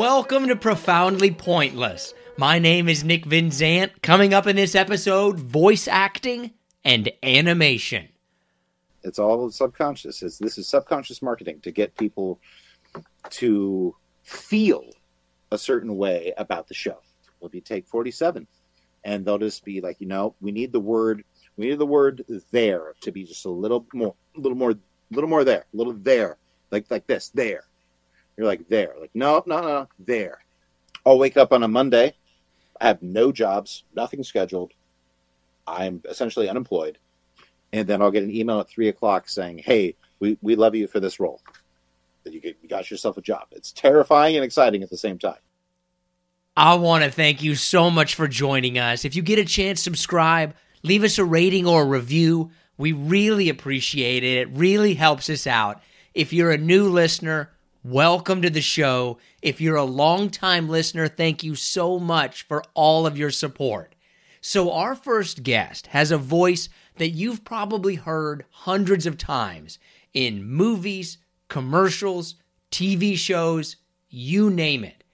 Welcome to Profoundly Pointless. My name is Nick Vinzant. Coming up in this episode, voice acting and animation. It's all subconscious. It's, this is subconscious marketing to get people to feel a certain way about the show. If you take 47, and they'll just be like, you know, we need the word, we need the word there to be just a little more, a little more, a little more there, a little there, like like this, there. You're like there, like no, no, no, there. I'll wake up on a Monday. I have no jobs, nothing scheduled. I'm essentially unemployed, and then I'll get an email at three o'clock saying, "Hey, we, we love you for this role. That you, you got yourself a job." It's terrifying and exciting at the same time. I want to thank you so much for joining us. If you get a chance, subscribe, leave us a rating or a review. We really appreciate it. It really helps us out. If you're a new listener, welcome to the show. If you're a longtime listener, thank you so much for all of your support. So, our first guest has a voice that you've probably heard hundreds of times in movies, commercials, TV shows, you name it.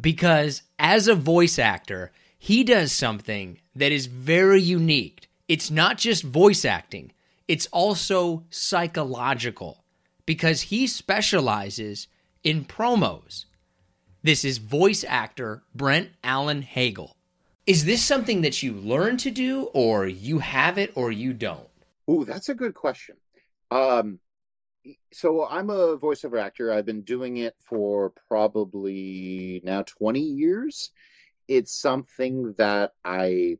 Because as a voice actor, he does something that is very unique. It's not just voice acting, it's also psychological because he specializes in promos. This is voice actor Brent Allen Hagel. Is this something that you learn to do, or you have it, or you don't? Ooh, that's a good question. Um, so I'm a voiceover actor. I've been doing it for probably now 20 years. It's something that I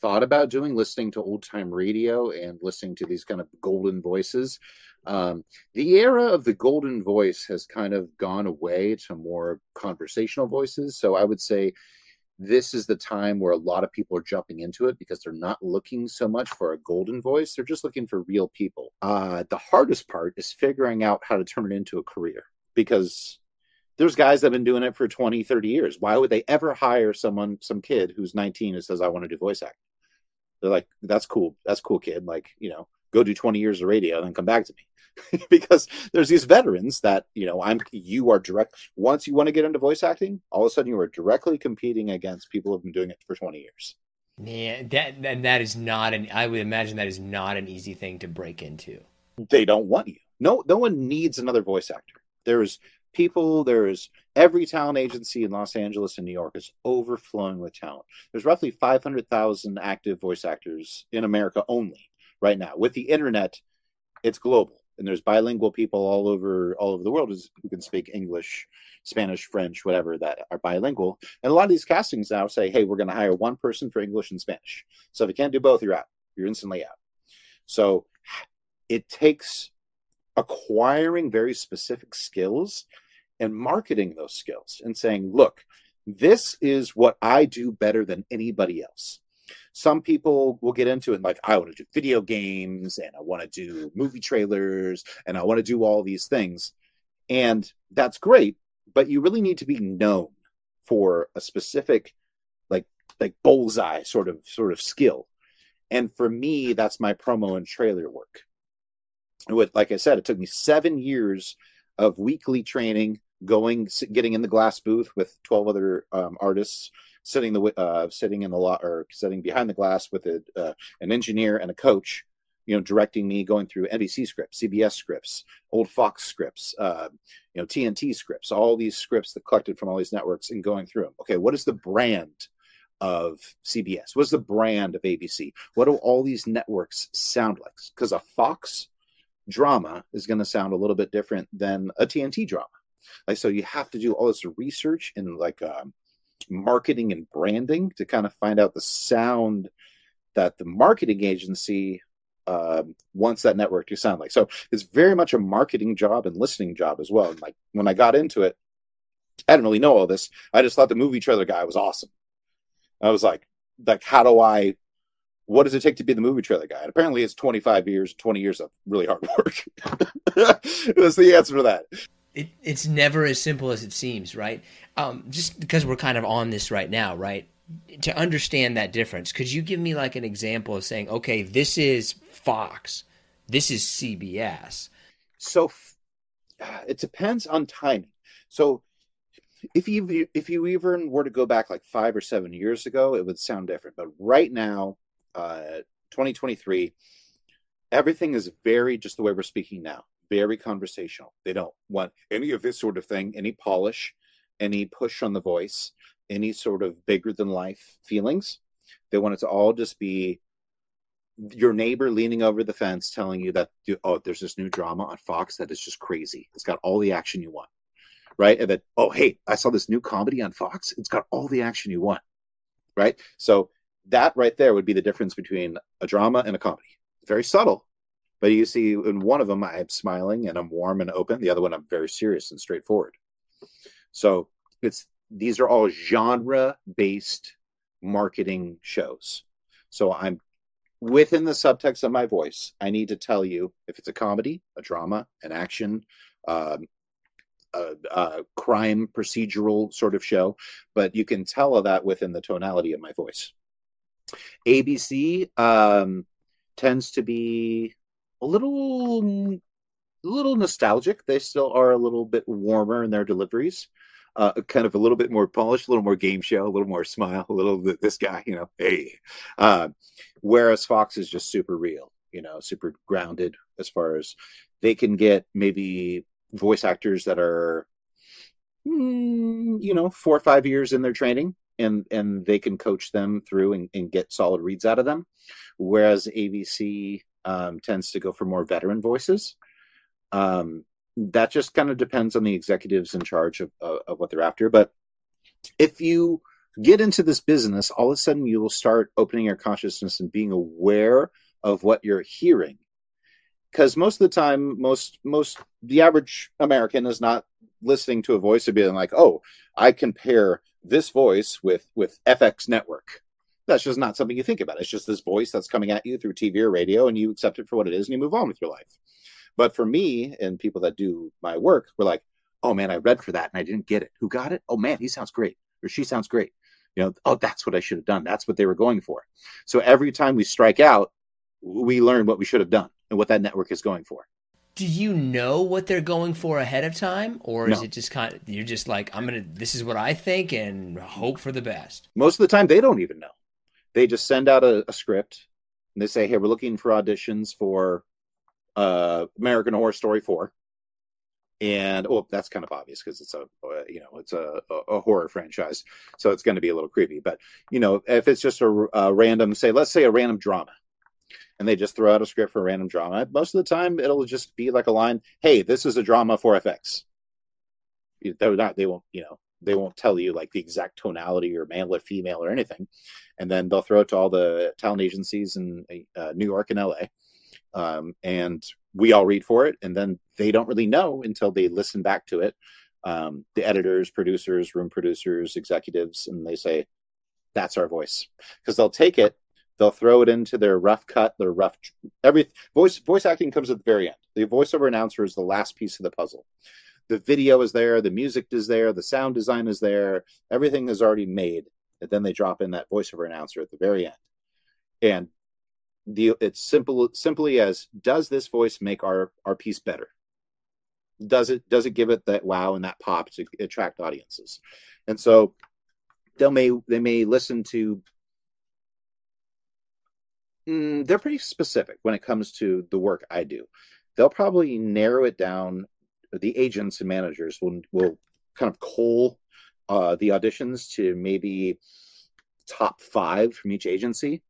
thought about doing, listening to old time radio and listening to these kind of golden voices. Um, the era of the golden voice has kind of gone away to more conversational voices. So I would say this is the time where a lot of people are jumping into it because they're not looking so much for a golden voice. They're just looking for real people. Uh, the hardest part is figuring out how to turn it into a career because there's guys that have been doing it for 20, 30 years. Why would they ever hire someone, some kid who's 19 who says, I want to do voice acting? They're like, that's cool. That's cool, kid. Like, you know, go do 20 years of radio and then come back to me. because there's these veterans that you know i'm you are direct once you want to get into voice acting all of a sudden you are directly competing against people who've been doing it for 20 years. Yeah that and that is not an i would imagine that is not an easy thing to break into. They don't want you. No no one needs another voice actor. There's people there's every talent agency in los angeles and new york is overflowing with talent. There's roughly 500000 active voice actors in america only right now with the internet it's global and there's bilingual people all over all over the world who can speak English, Spanish, French, whatever that are bilingual. And a lot of these castings now say, "Hey, we're going to hire one person for English and Spanish. So if you can't do both, you're out. You're instantly out." So it takes acquiring very specific skills and marketing those skills and saying, "Look, this is what I do better than anybody else." Some people will get into it like i want to do video games and i want to do movie trailers and i want to do all these things. And that's great but you really need to be known for a specific like like bullseye sort of sort of skill. And for me that's my promo and trailer work. With like i said it took me seven years of weekly training going getting in the glass booth with 12 other um, artists sitting the uh, sitting in the lot or sitting behind the glass with a, uh, an engineer and a coach, you know, directing me going through NBC scripts, CBS scripts, old Fox scripts, uh, you know, TNT scripts, all these scripts that collected from all these networks and going through them. Okay, what is the brand of CBS? What's the brand of ABC? What do all these networks sound like? Because a Fox drama is going to sound a little bit different than a TNT drama. Like so, you have to do all this research and like um, marketing and branding to kind of find out the sound that the marketing agency uh, wants that network to sound like. So it's very much a marketing job and listening job as well. And like when I got into it, I didn't really know all this. I just thought the movie trailer guy was awesome. I was like, like, how do I? What does it take to be the movie trailer guy? And apparently, it's 25 years, 20 years of really hard work. That's the answer to that it, it's never as simple as it seems, right? Um, just because we're kind of on this right now, right? To understand that difference, could you give me like an example of saying, okay, this is Fox, this is CBS? So it depends on timing. So if you if you even were to go back like five or seven years ago, it would sound different. But right now, uh, 2023, everything is very just the way we're speaking now, very conversational. They don't want any of this sort of thing, any polish, any push on the voice, any sort of bigger than life feelings. They want it to all just be your neighbor leaning over the fence telling you that oh there's this new drama on fox that is just crazy. It's got all the action you want. Right? And then oh hey i saw this new comedy on fox. It's got all the action you want. Right? So that right there would be the difference between a drama and a comedy. Very subtle but you see in one of them i'm smiling and i'm warm and open. The other one i'm very serious and straightforward. So it's these are all genre based marketing shows. So i'm within the subtext of my voice, I need to tell you if it's a comedy, a drama, an action, um, a, a, crime procedural sort of show, but you can tell that within the tonality of my voice. ABC um, tends to be a little, a little nostalgic. They still are a little bit warmer in their deliveries uh, kind of a little bit more polished, a little more game show, a little more smile, a little this guy, you know, hey. Uh, whereas Fox is just super real, you know, super grounded as far as they can get maybe voice actors that are, mm, you know, four or five years in their training. And, and they can coach them through and, and get solid reads out of them. Whereas ABC um, tends to go for more veteran voices. Um, that just kind of depends on the executives in charge of, of, of what they're after. But if you get into this business, all of a sudden you will start opening your consciousness and being aware of what you're hearing. Because most of the time, most most the average American is not listening to a voice and being like, "Oh, I compare this voice with with FX Network." That's just not something you think about. It's just this voice that's coming at you through TV or radio, and you accept it for what it is, and you move on with your life. But for me and people that do my work, we're like, oh man, I read for that and I didn't get it. Who got it? Oh man, he sounds great or she sounds great. You know, oh, that's what I should have done. That's what they were going for. So every time we strike out, we learn what we should have done and what that network is going for. Do you know what they're going for ahead of time, or is no. it just kind of you're just like I'm gonna this is what I think and hope for the best? Most of the time, they don't even know. They just send out a, a script and they say, "Hey, we're looking for auditions for uh, American Horror Story four, and well, that's kind of obvious because it's a uh, you know it's a, a horror franchise, so it's going to be a little creepy. But you know, if it's just a, a, random, say, let's say a random drama, and they just throw out a script for a random drama, most of the time it'll just be like a line, "Hey, this is a drama for FX." They're not. They won't. You know, they won't tell you like the exact tonality or male or female or anything, and then they'll throw it to all the talent agencies in uh, New York and LA um, and we all read for it and then they don't really know until they listen back to it. Um, the editors producers room producers executives and they say that's our voice. Because they'll take it they'll throw it into their rough cut their rough every voice voice acting comes at the very end. The voiceover announcer is the last piece of the puzzle the video is there the music is there the sound design is there everything is already made. And then they drop in that voiceover announcer at the very end. And the it's simple simply as does this voice make our our piece better? Does it does it give it that wow and that pop to attract audiences? And so they may they may listen to mm, they're pretty specific when it comes to the work i do. They'll probably narrow it down the agents and managers will will kind of call uh, the auditions to maybe top five from each agency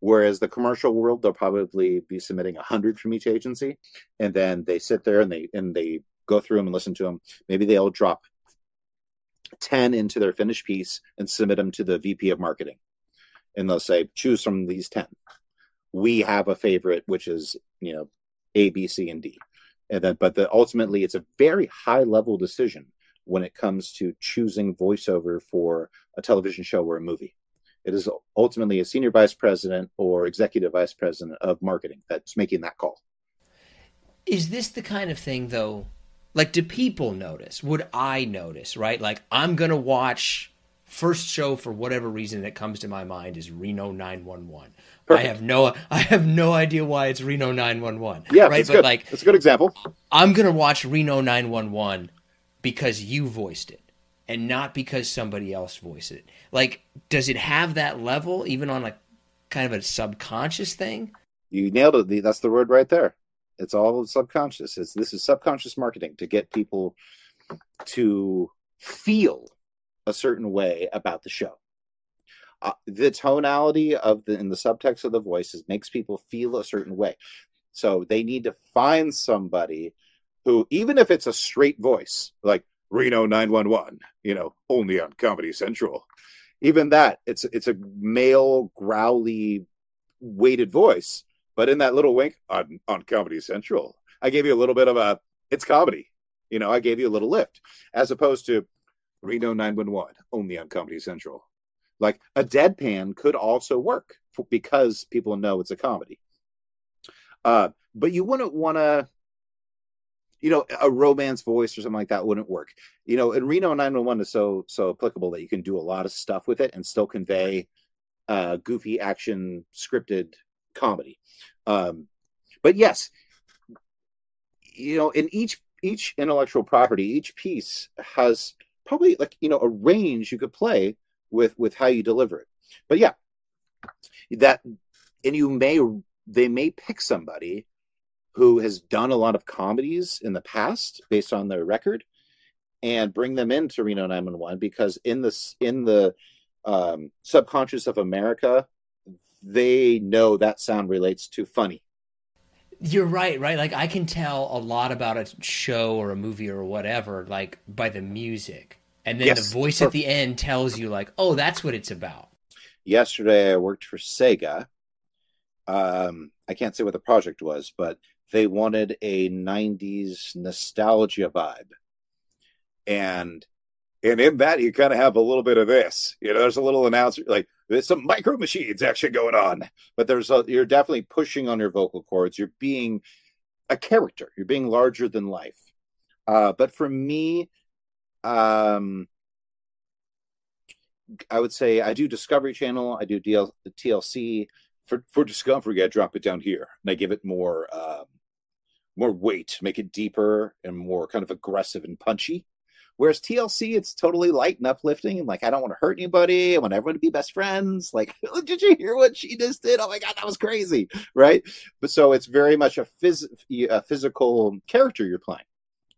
Whereas the commercial world, they'll probably be submitting a hundred from each agency, and then they sit there and they and they go through them and listen to them. Maybe they'll drop ten into their finished piece and submit them to the VP of marketing, and they'll say, choose from these ten. We have a favorite, which is you know A, B, C, and D, and then but the, ultimately it's a very high level decision when it comes to choosing voiceover for a television show or a movie it is ultimately a senior vice president or executive vice president of marketing that's making that call. Is this the kind of thing, though? Like, do people notice? Would I notice, right? Like, I'm to watch first show for whatever reason that comes to my mind is Reno 911. Perfect. I have no I have no idea why it's Reno 911. Yeah, right. but good. like it's a good example. I'm gonna watch Reno 911 because you voiced it and not because somebody else voiced it. Like, does it have that level even on a kind of a subconscious thing? You nailed it. That's the word right there. It's all subconscious. It's this is subconscious marketing to get people to feel a certain way about the show. Uh, the tonality of the in the subtext of the voices makes people feel a certain way. So they need to find somebody who, even if it's a straight voice, like Reno 911, you know, only on Comedy Central. Even that, it's it's a male, growly, weighted voice, but in that little wink on on Comedy Central, I gave you a little bit of a it's comedy. You know, I gave you a little lift, as opposed to Reno 911, only on Comedy Central. Like a deadpan could also work because people know it's a comedy. Uh, but you wouldn't want to you know, a romance voice or something like that wouldn't work. You know, and Reno 911 is so so applicable that you can do a lot of stuff with it and still convey uh, goofy action scripted comedy. Um, but yes, you know, in each each intellectual property, each piece has probably like you know a range you could play with with how you deliver it. But yeah, that and you may they may pick somebody who has done a lot of comedies in the past based on their record and bring them into Reno 911 because in this in the um, subconscious of America, they know that sound relates to funny. You're right, right? Like I can tell a lot about a show or a movie or whatever, like by the music. And then yes, the voice perfect. at the end tells you like, oh, that's what it's about. Yesterday I worked for Sega. Um, I can't say what the project was, but they wanted a 90s nostalgia vibe and and in that you kind of have a little bit of this you know there's a little announcer like there's some micro machines actually going on but there's a you're definitely pushing on your vocal cords you're being a character you're being larger than life uh, but for me um i would say i do discovery channel i do DL, tlc for for discovery i drop it down here and i give it more um, more weight, make it deeper and more kind of aggressive and punchy. Whereas TLC, it's totally light and uplifting, and like I don't want to hurt anybody. I want everyone to be best friends. Like, did you hear what she just did? Oh my god, that was crazy, right? But so it's very much a, phys- a physical character you're playing,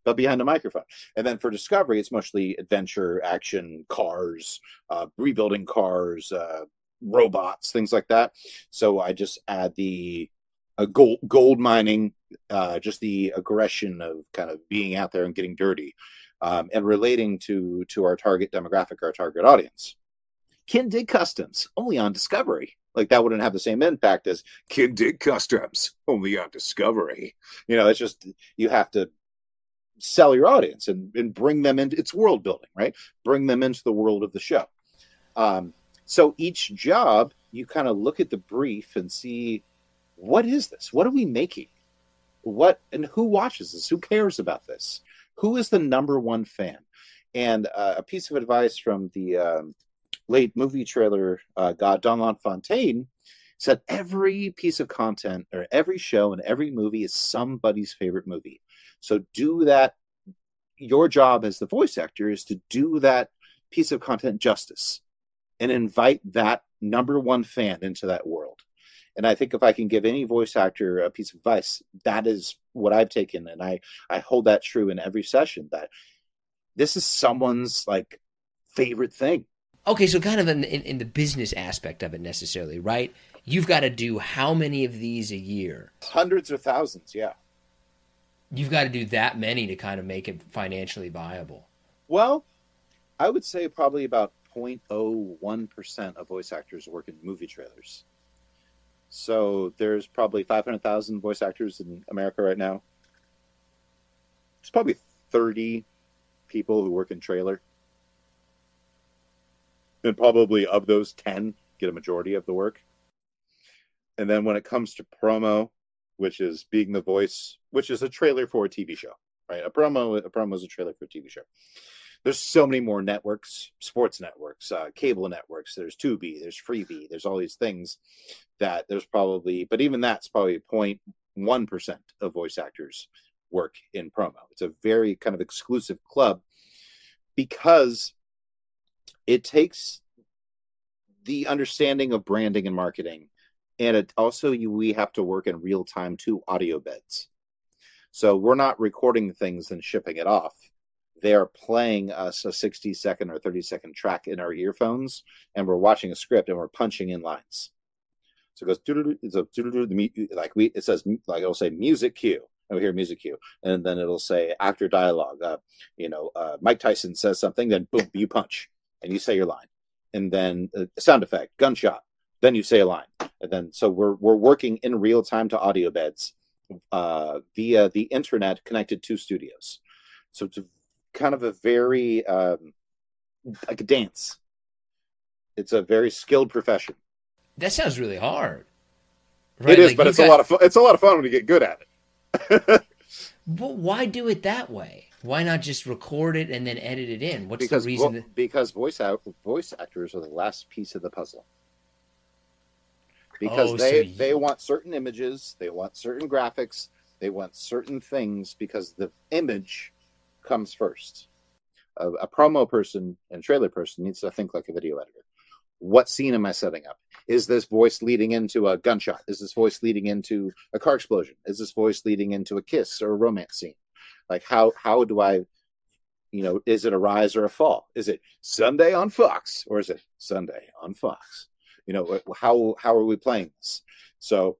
but behind a microphone. And then for Discovery, it's mostly adventure, action, cars, uh, rebuilding cars, uh, robots, things like that. So I just add the uh, gold gold mining, uh, just the aggression of kind of being out there and getting dirty, um, and relating to to our target demographic, our target audience. Kin Dig Customs only on Discovery. Like that wouldn't have the same impact as Kin Dig Customs only on Discovery. You know, it's just you have to sell your audience and, and bring them into it's world building, right? Bring them into the world of the show. Um, so each job, you kind of look at the brief and see what is this? What are we making? What and who watches this? Who cares about this? Who is the number one fan? And uh, a piece of advice from the um, late movie trailer uh, god Don LaFontaine said every piece of content or every show and every movie is somebody's favorite movie. So do that. Your job as the voice actor is to do that piece of content justice and invite that number one fan into that world. And I think if I can give any voice actor a piece of advice, that is what I've taken, and I I hold that true in every session. That this is someone's like favorite thing. Okay, so kind of in, in, in the business aspect of it, necessarily, right? You've got to do how many of these a year? Hundreds or thousands, yeah. You've got to do that many to kind of make it financially viable. Well, I would say probably about 0.01% of voice actors work in movie trailers. So there's probably 500,000 voice actors in America right now. It's probably 30 people who work in trailer. And probably of those 10 get a majority of the work. And then when it comes to promo, which is being the voice, which is a trailer for a TV show, right? A promo, a promo is a trailer for a TV show there's so many more networks, sports networks, uh, cable networks. There's Tubi, there's Freevee, there's all these things that there's probably, but even that's probably 0.1 percent of voice actors work in promo. It's a very kind of exclusive club because it takes the understanding of branding and marketing and it also you, we have to work in real time to audio beds. So we're not recording things and shipping it off. They're playing us a 60 second or 30 second track in our earphones and we're watching a script and we're punching in lines. So it goes it's a like we it says like it'll say music cue. And we hear music cue. And then it'll say actor dialogue uh, you know uh, mike tyson says something then boom you punch and you say your line. And then uh, sound effect gunshot then you say a line and then so we're we're working in real time to audio beds uh, via the internet connected to studios so it's kind of a very um, like a dance it's a very skilled profession that sounds really hard right? it is like but it's got... a lot of fun it's a lot of fun when you get good at it but why do it that way why not just record it and then edit it in? What's because, the reason? Vo- that... Because voice out voice actors are the last piece of the puzzle. Oh, because oh, they so you... they want certain images, they want certain graphics, they want certain things because the image comes first. A, a promo person and trailer person needs to think like a video editor. What scene am I setting up? Is this voice leading into a gunshot? Is this voice leading into a car explosion? Is this voice leading into a kiss or a romance scene? Like how how do I, you know, is it a rise or a fall? Is it Sunday on Fox or is it Sunday on Fox? You know, how how are we playing this? So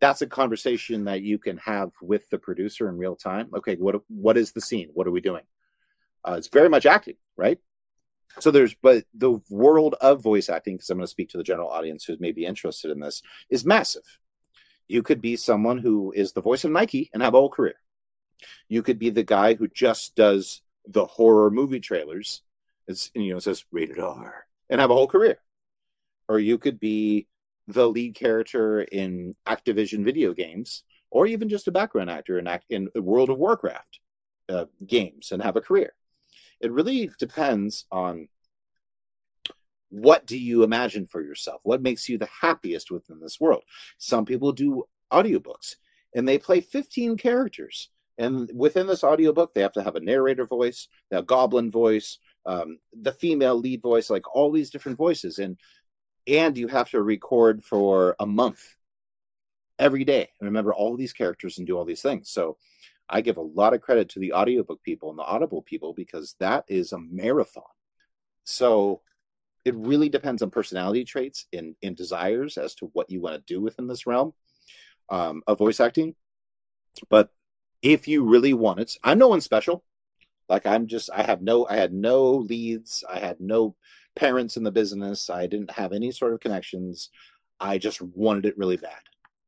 that's a conversation that you can have with the producer in real time. Okay, what what is the scene? What are we doing? Uh, it's very much acting, right? So there's, but the world of voice acting, because I'm going to speak to the general audience who's maybe interested in this, is massive. You could be someone who is the voice of Nike and have a whole career. You could be the guy who just does the horror movie trailers. It's you know says rated R and have a whole career, or you could be the lead character in Activision video games, or even just a background actor in act in World of Warcraft uh, games and have a career. It really depends on what do you imagine for yourself what makes you the happiest within this world some people do audiobooks and they play 15 characters and within this audiobook, they have to have a narrator voice, a goblin voice, um, the female lead voice, like all these different voices. And and you have to record for a month every day and remember all these characters and do all these things. So I give a lot of credit to the audiobook people and the audible people because that is a marathon. So it really depends on personality traits and, and desires as to what you want to do within this realm um, of voice acting. But if you really want it. I'm no one special. Like I'm just I have no I had no leads. I had no parents in the business. I didn't have any sort of connections. I just wanted it really bad.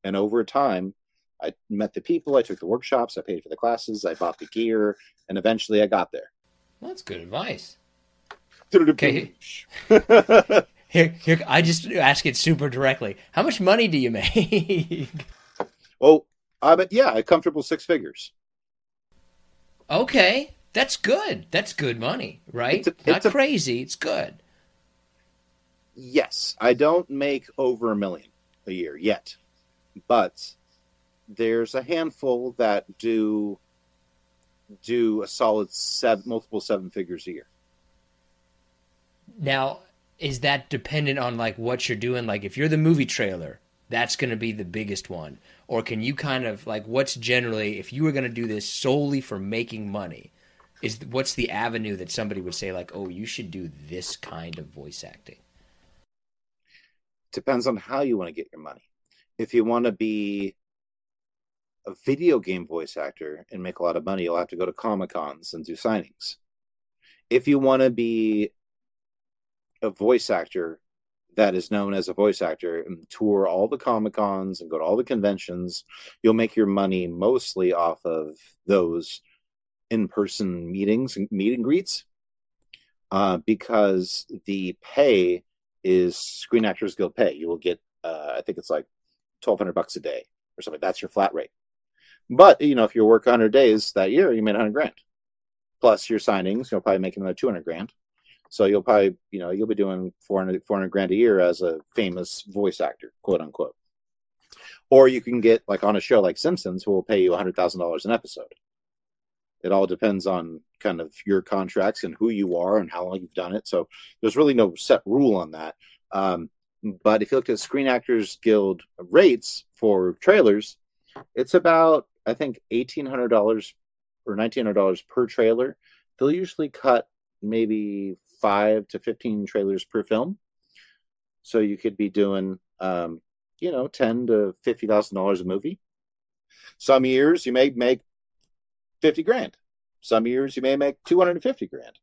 And over time, I met the people, I took the workshops, I paid for the classes, I bought the gear, and eventually I got there. That's good advice. Okay. here, here, I just ask it super directly. How much money do you make? well, uh, but yeah, a comfortable six figures. Okay, that's good. That's good money, right? It's a, it's Not a, crazy. It's good. Yes, I don't make over a million a year yet, but there's a handful that do do a solid seven, multiple seven figures a year. Now, is that dependent on like what you're doing? Like, if you're the movie trailer, that's going to be the biggest one or can you kind of like what's generally if you were going to do this solely for making money is what's the avenue that somebody would say like oh you should do this kind of voice acting depends on how you want to get your money. If you want to be a video game voice actor and make a lot of money you'll have to go to comic cons and do signings. If you want to be a voice actor that is known as a voice actor and tour all the comic cons and go to all the conventions you'll make your money mostly off of those in-person meetings and meet and greets uh, because the pay is screen actors guild pay. You will get uh, i think it's like 1200 bucks a day or something. That's your flat rate. But you know if you work 100 days that year you made 100 grand. Plus your signings you'll probably make another 200 grand. So you'll probably, you know, you'll be doing 400, 400 grand a year as a famous voice actor, quote unquote. Or you can get like on a show like Simpsons, who will pay you $100,000 an episode. It all depends on kind of your contracts and who you are and how long you've done it. So there's really no set rule on that. Um, but if you look at Screen Actors Guild rates for trailers, it's about I think eighteen hundred dollars or nineteen hundred dollars per trailer. They'll usually cut maybe five to fifteen trailers per film, so you could be doing um, you know ten to fifty thousand dollars a movie. Some years you may make fifty grand. Some years you may make two hundred and fifty grand.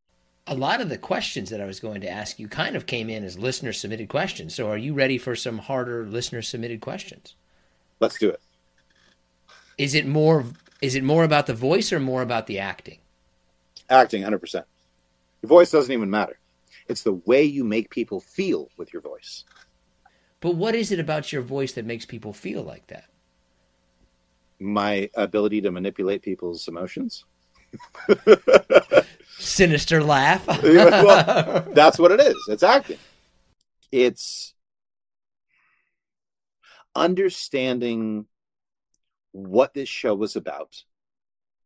A lot of the questions that I was going to ask you kind of came in as listener submitted questions. So are you ready for some harder listener submitted questions? Let's do it. Is it more is it more about the voice or more about the acting? Acting, hundred percent. Your voice doesn't even matter. It's the way you make people feel with your voice. But what is it about your voice that makes people feel like that? My ability to manipulate people's emotions. Sinister laugh. well, that's what it is. It's acting. It's understanding what this show was about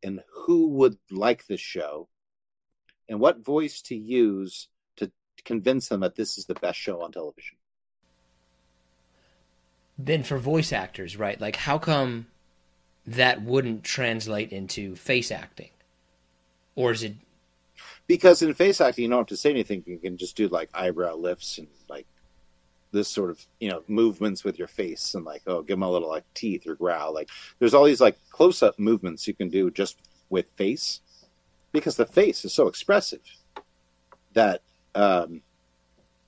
and who would like this show and what voice to use to convince them that this is the best show on television. Then for voice actors, right? Like how come that wouldn't translate into face acting? Or is it because in face acting you don't have to say anything. You can just do like eyebrow lifts and like this sort of you know movements with your face and like oh give them a little like teeth or growl. Like there's all these like close up movements you can do just with face. Because the face is so expressive that um,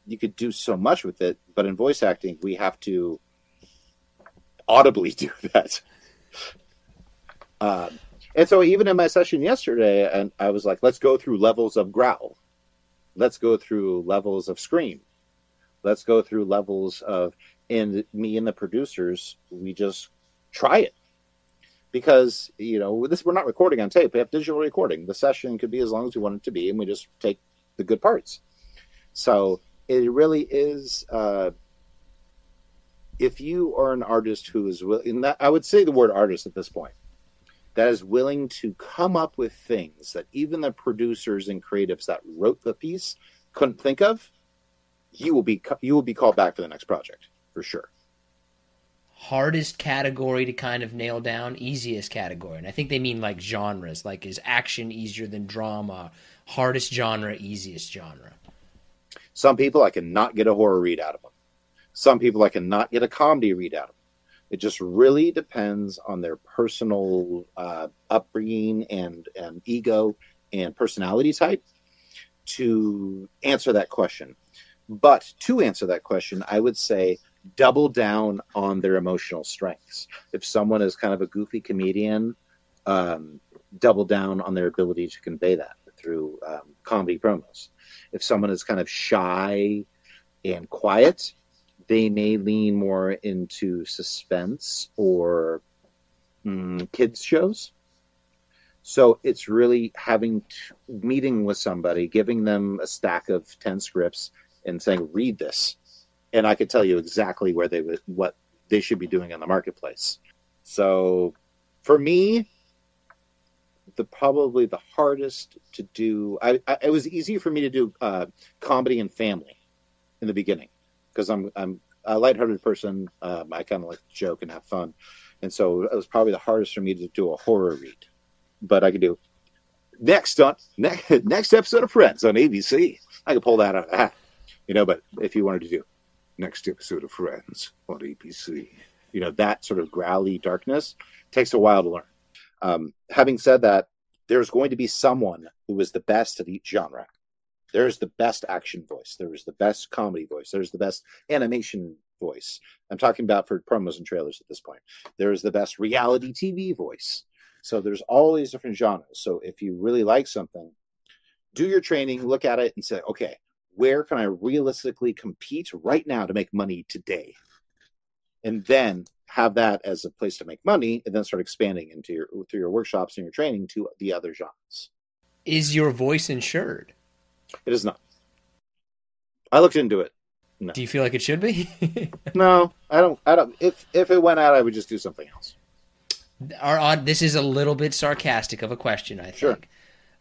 you could do so much with it. But in voice acting we have to audibly do that. Um, and so even in my session yesterday and i was like let's go through levels of growl. Let's go through levels of scream. Let's go through levels of and me and the producers we just try it. Because you know this we're not recording on tape. We have digital recording. The session could be as long as we want it to be and we just take the good parts. So it really is uh, if you are an artist who is willing i would say the word artist at this point that is willing to come up with things that even the producers and creatives that wrote the piece couldn't think of you will be you will be called back for the next project for sure. Hardest category to kind of nail down, easiest category, and I think they mean like genres. Like is action easier than drama? Hardest genre, easiest genre. Some people I cannot get a horror read out of them. Some people I cannot get a comedy read out of them. It just really depends on their personal uh, upbringing and and ego and personality type to answer that question. But to answer that question, I would say double down on their emotional strengths. If someone is kind of a goofy comedian, um, double down on their ability to convey that through um, comedy promos. If someone is kind of shy and quiet, they may lean more into suspense or mm, kids shows. So it's really having t- meeting with somebody, giving them a stack of ten scripts, and saying, "Read this," and I could tell you exactly where they would what they should be doing in the marketplace. So, for me, the probably the hardest to do. I, I it was easy for me to do uh, comedy and family in the beginning because I'm I'm a lighthearted person. Um, I kind of like to joke and have fun, and so it was probably the hardest for me to do a horror read. But I could do next on next next episode of Friends on ABC. I could pull that out of the hat you know. But if you wanted to do next episode of Friends on ABC, you know that sort of growly darkness takes a while to learn. Um, having said that, there's going to be someone who is the best at each genre. There's the best action voice. There's the best comedy voice. There's the best animation voice. I'm talking about for promos and trailers at this point. There's the best reality TV voice. So there's all these different genres. So if you really like something, do your training, look at it, and say, okay, where can I realistically compete right now to make money today? And then have that as a place to make money and then start expanding into your through your workshops and your training to the other genres. Is your voice insured? It is not. I looked into it. No. Do you feel like it should be? no, I don't. I don't. If if it went out, I would just do something else. Our odd. This is a little bit sarcastic of a question, I think. Sure.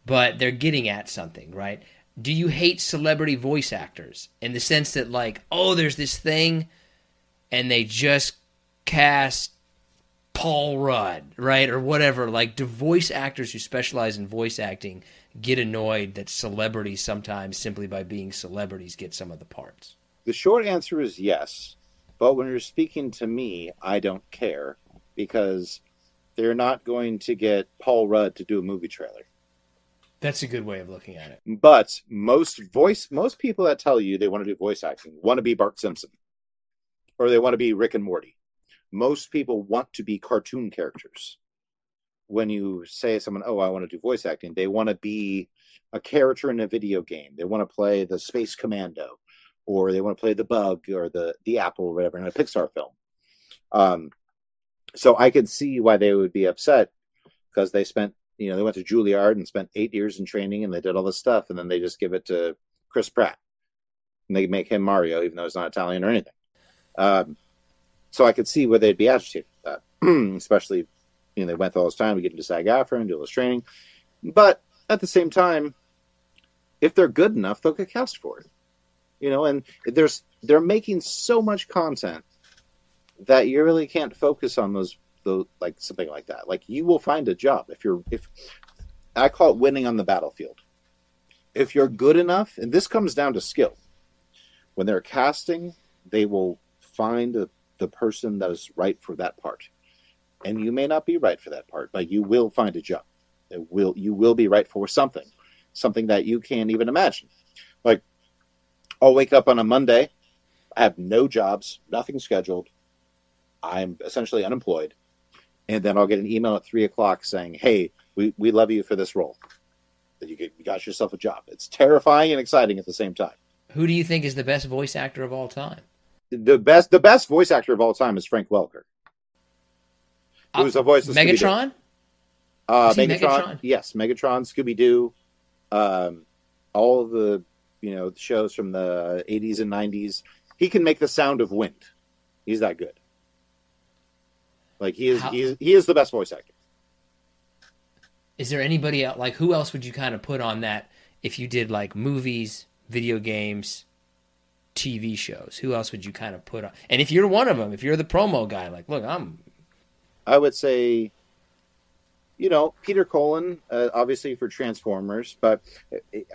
but they're getting at something, right? Do you hate celebrity voice actors in the sense that, like, oh, there's this thing and they just cast Paul Rudd, right? Or whatever. Like, do voice actors who specialize in voice acting get annoyed that celebrities sometimes, simply by being celebrities, get some of the parts? The short answer is yes. But when you're speaking to me, I don't care because they're not going to get Paul Rudd to do a movie trailer. That's a good way of looking at it. But most voice most people that tell you they want to do voice acting want to be Bart Simpson or they want to be Rick and Morty. Most people want to be cartoon characters. When you say someone, "Oh, I want to do voice acting," they want to be a character in a video game. They want to play the Space Commando or they want to play the bug or the the apple or whatever in a Pixar film. Um, so I could see why they would be upset because they spent, you know, they went to Juilliard and spent eight years in training and they did all this stuff, and then they just give it to Chris Pratt and they make him Mario, even though he's not Italian or anything. Um, so I could see where they'd be agitated with that, especially, you know, they went all this time to get into SAG-AFTRA and do all this training. But at the same time, if they're good enough, they'll get cast for it you know and there's they're making so much content that you really can't focus on those the like something like that. Like you will find a job if you're if i call it winning on the battlefield. If you're good enough and this comes down to skill. When they're casting they will find the, the person that is right for that part and you may not be right for that part but you will find a job it will you will be right for something something that you can't even imagine like I'll wake up on a Monday. I have no jobs, nothing scheduled. I'm essentially unemployed. And then I'll get an email at three o'clock saying, Hey, we, we love you for this role. That you, you got yourself a job. It's terrifying and exciting at the same time. Who do you think is the best voice actor of all time? The best the best voice actor of all time is Frank Welker. Who's uh, a voice of Megatron? Uh, Megatron, Megatron, Yes, Megatron, Scooby Doo, um, all the you know shows from the 80s and 90s he can make the sound of wind. He's that good. Like he is How, he is he is the best voice actor. Is there anybody else like who else would you kind of put on that if you did like movies video games tv shows? Who else would you kind of put on? And if you're one of them if you're the promo guy like look i'm i would say you know, Peter Cullen, uh, obviously for Transformers, but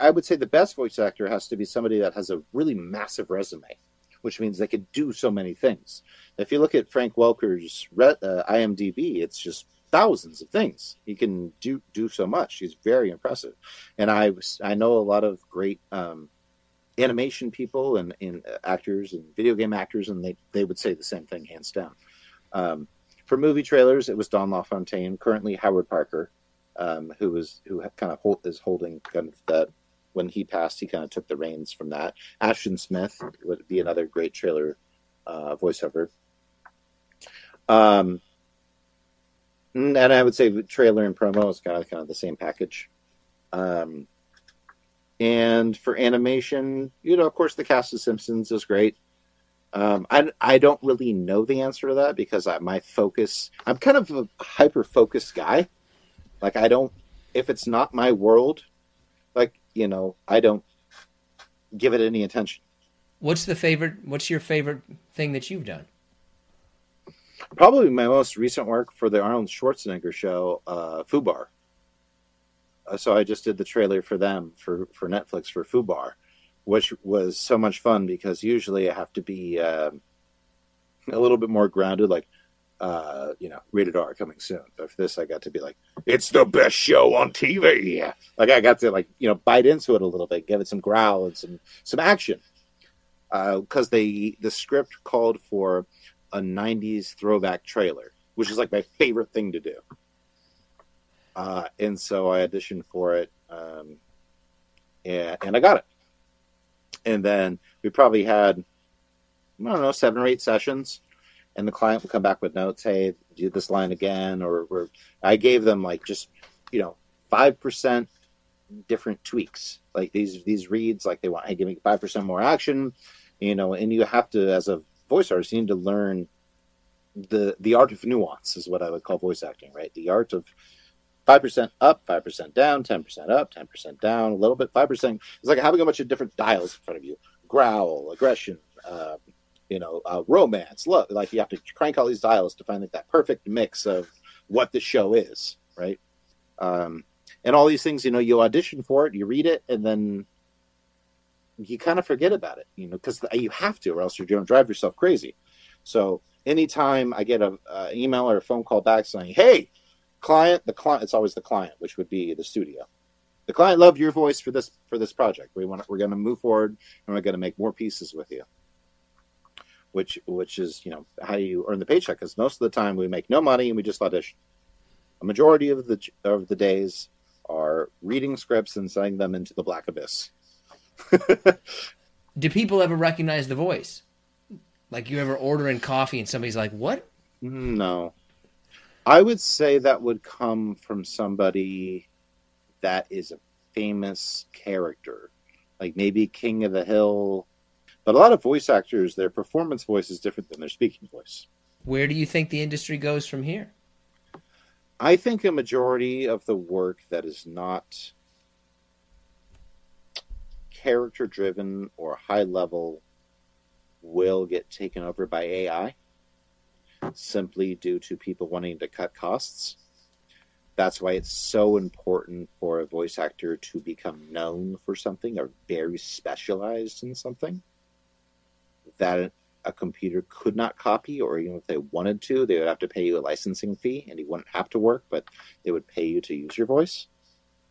I would say the best voice actor has to be somebody that has a really massive resume, which means they could do so many things. If you look at Frank Welker's uh, IMDb, it's just thousands of things. He can do do so much. He's very impressive, and I I know a lot of great um, animation people and, and actors and video game actors, and they they would say the same thing hands down. Um, for movie trailers, it was Don LaFontaine, currently Howard Parker, um, who was who kind of hold, is holding kind of that. When he passed, he kind of took the reins from that. Ashton Smith would be another great trailer uh, voiceover. Um, and I would say trailer and promo is kind of kind of the same package. Um, and for animation, you know, of course, the cast of Simpsons is great. Um, I, I don't really know the answer to that because I, my focus, I'm kind of a hyper focused guy. Like, I don't, if it's not my world, like, you know, I don't give it any attention. What's the favorite, what's your favorite thing that you've done? Probably my most recent work for the Arnold Schwarzenegger show, uh, Fubar. Uh, so I just did the trailer for them for, for Netflix for Fubar which was so much fun because usually I have to be uh, a little bit more grounded, like uh, you know, rated R coming soon. But for this, I got to be like, it's the best show on TV. Like I got to like you know bite into it a little bit, give it some growl and some some action, because uh, they the script called for a '90s throwback trailer, which is like my favorite thing to do. Uh, and so I auditioned for it, um, and, and I got it and then we probably had I don't know seven or eight sessions, and the client would come back with notes. Hey, do this line again, or, or I gave them like just you know five percent different tweaks. Like these these reads, like they want, hey, give me five percent more action, you know, and you have to as a voice artist, you need to learn the the art of nuance is what I would call voice acting, right? The art of five percent up, five percent down, ten percent up, ten percent down, a little bit, five percent. It's like having a bunch of different dials in front of you: growl, aggression, uh, you know, uh, romance. Look, like you have to crank all these dials to find like that perfect mix of what the show is, right? Um, and all these things, you know, you audition for it, you read it, and then you kind of forget about it, you know, because you have to, or else you're going to drive yourself crazy. So anytime I get a, a, email or a phone call back saying, "Hey, client," the client, it's always the client, which would be the studio. The client loved your voice for this for this project. We want we're going to move forward, and we're going to make more pieces with you. Which which is you know how you earn the paycheck because most of the time we make no money and we just audition. A majority of the of the days are reading scripts and sending them into the black abyss. Do people ever recognize the voice? Like you ever ordering coffee and somebody's like, "What?" Mm, no. I would say that would come from somebody that is a famous character, like maybe King of the Hill. But a lot of voice actors, their performance voice is different than their speaking voice. Where do you think the industry goes from here? I think a majority of the work that is not character driven or high level will get taken over by AI simply due to people wanting to cut costs. That's why it's so important for a voice actor to become known for something or very specialized in something that a computer could not copy, or even if they wanted to, they would have to pay you a licensing fee, and you wouldn't have to work, but they would pay you to use your voice,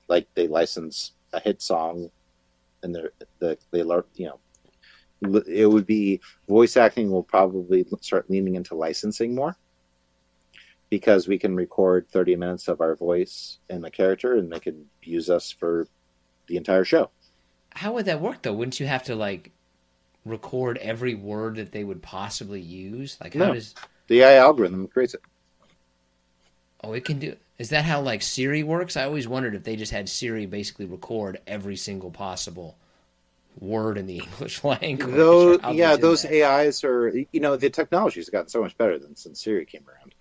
like they license a hit song, and they the they learn you know it would be voice acting will probably start leaning into licensing more because we can record 30 minutes of our voice and the character and they can use us for the entire show how would that work though wouldn't you have to like record every word that they would possibly use? Like, how no. does the AI algorithm creates it? Oh, it can do. Is that how like Siri works? I always wondered if they just had Siri basically record every single possible word in the English language. Those, yeah, those that. AIs are. You know, the technology has gotten so much better than since Siri came around.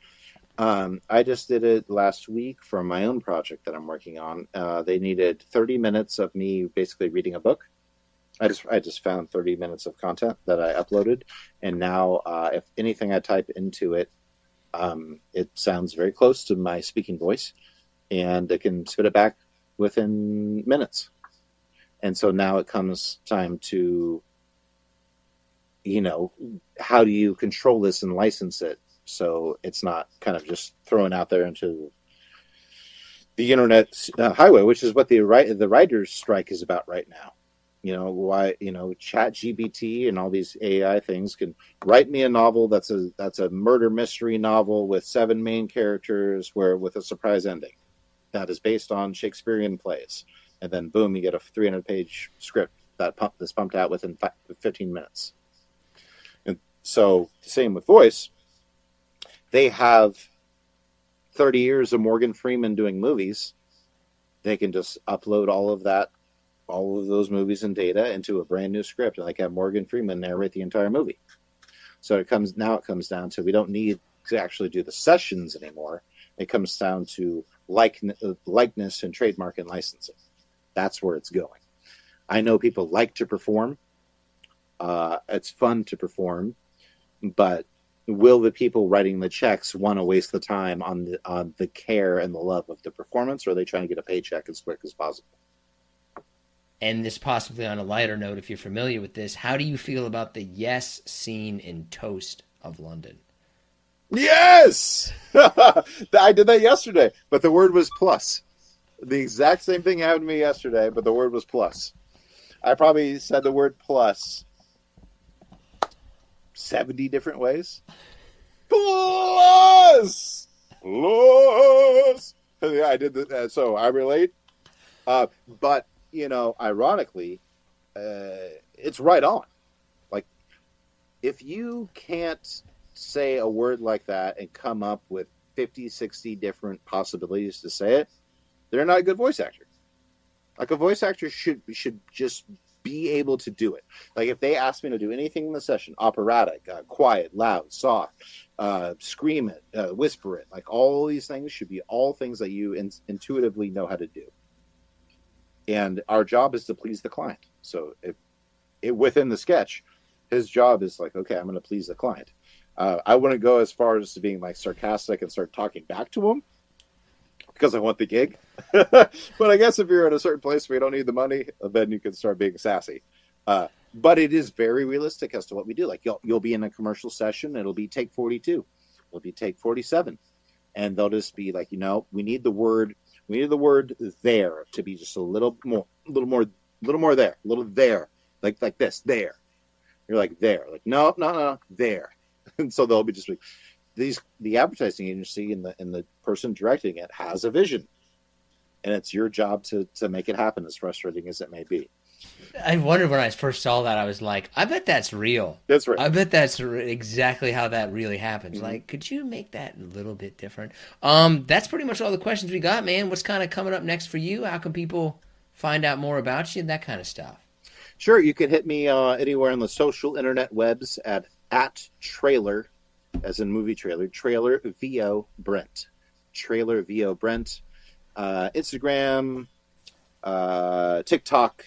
Um, I just did it last week for my own project that I'm working on. Uh, they needed 30 minutes of me basically reading a book I just I just found 30 minutes of content that I uploaded, and now uh, if anything I type into it, um, it sounds very close to my speaking voice, and it can spit it back within minutes. And so now it comes time to, you know, how do you control this and license it? So it's not kind of just thrown out there into the internet uh, highway, which is what the the writers' strike is about right now. You know why you know chat gpt and all these ai things can write me a novel that's a that's a murder mystery novel with seven main characters where with a surprise ending that is based on shakespearean plays and then boom you get a 300 page script that pump that's pumped out within 15 minutes and so same with voice they have 30 years of morgan freeman doing movies they can just upload all of that all of those movies and data into a brand new script, and like have Morgan Freeman narrate the entire movie. So it comes now. It comes down to we don't need to actually do the sessions anymore. It comes down to like likeness and trademark and licensing. That's where it's going. I know people like to perform. Uh, it's fun to perform, but will the people writing the checks want to waste the time on the on the care and the love of the performance, or are they trying to get a paycheck as quick as possible? and this possibly on a lighter note, if you're familiar with this, how do you feel about the yes scene in Toast of London? Yes! I did that yesterday, but the word was plus. The exact same thing happened to me yesterday, but the word was plus. I probably said the word plus 70 different ways. Plus! Plus! Yeah, I did that. Uh, so I relate. Uh, but you know, ironically, uh, it's right on. Like, if you can't say a word like that and come up with 50, 60 different possibilities to say it, they're not a good voice actor. Like a voice actor should should just be able to do it. Like if they ask me to do anything in the session, operatic, uh, quiet, loud, soft, uh, scream it, uh, whisper it, like all these things should be all things that you in- intuitively know how to do. And our job is to please the client. So if it, within the sketch, his job is like, okay, I'm going to please the client. Uh, I wouldn't go as far as to being like sarcastic and start talking back to him because I want the gig. but I guess if you're at a certain place where you don't need the money, then you can start being sassy. Uh, but it is very realistic as to what we do. Like you'll you'll be in a commercial session, it'll be take 42, it'll be take 47, and they'll just be like, you know, we need the word, we need the word there to be just a little more, a little more, a little more there, a little there, like like this, there. You're like there, like no, no, no, there, and so they'll be just like these the advertising agency and the and the person directing it has a vision and it's your job to to make it happen as frustrating as it may be I wondered when I first saw that. I was like, I bet that's real. that's right I bet that's re- exactly how that really happens. Mhm. Like, could you make that a little bit different? Um, that's pretty much all the questions we got, man. What's kind of coming up next for you? How can people find out more about you? And that kind of stuff. sure you can hit me uh, anywhere on the social internet webs at at trailer as in movie trailer trailer vo brent. Trailer vo brent. Uh, instagram uh, tiktok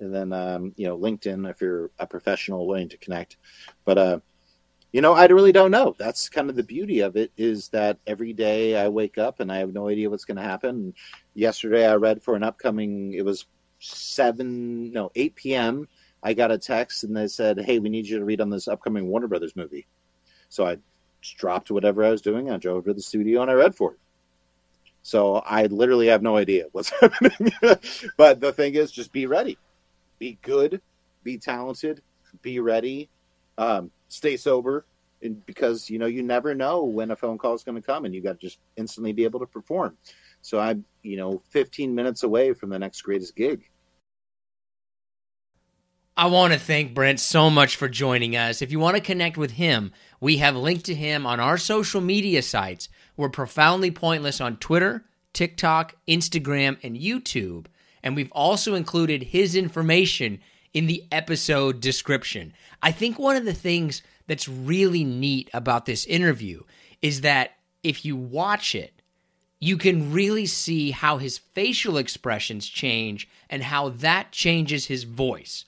and then um, you know linkedin if you're a professional willing to connect. But uh you know i really don't know. That's kind of the beauty of it is that every day i wake up and i have no idea what's going to happen. Yesterday i read for an upcoming it was 7 no 8 p.m i got a text and they said hey we need you to read on this upcoming warner brothers movie so i dropped whatever i was doing i drove to the studio and i read for it. So i literally have no idea what's happening. But the thing is just be ready. Be good, be talented, be ready, um, stay sober, and because you know you never know when a phone call is going to come, and you got to just instantly be able to perform. So I'm, you know, 15 minutes away from the next greatest gig. I want to thank Brent so much for joining us. If you want to connect with him, we have linked to him on our social media sites. We're profoundly pointless on Twitter, TikTok, Instagram, and YouTube. And we've also included his information in the episode description. I think one of the things that's really neat about this interview is that if you watch it, you can really see how his facial expressions change and how that changes his voice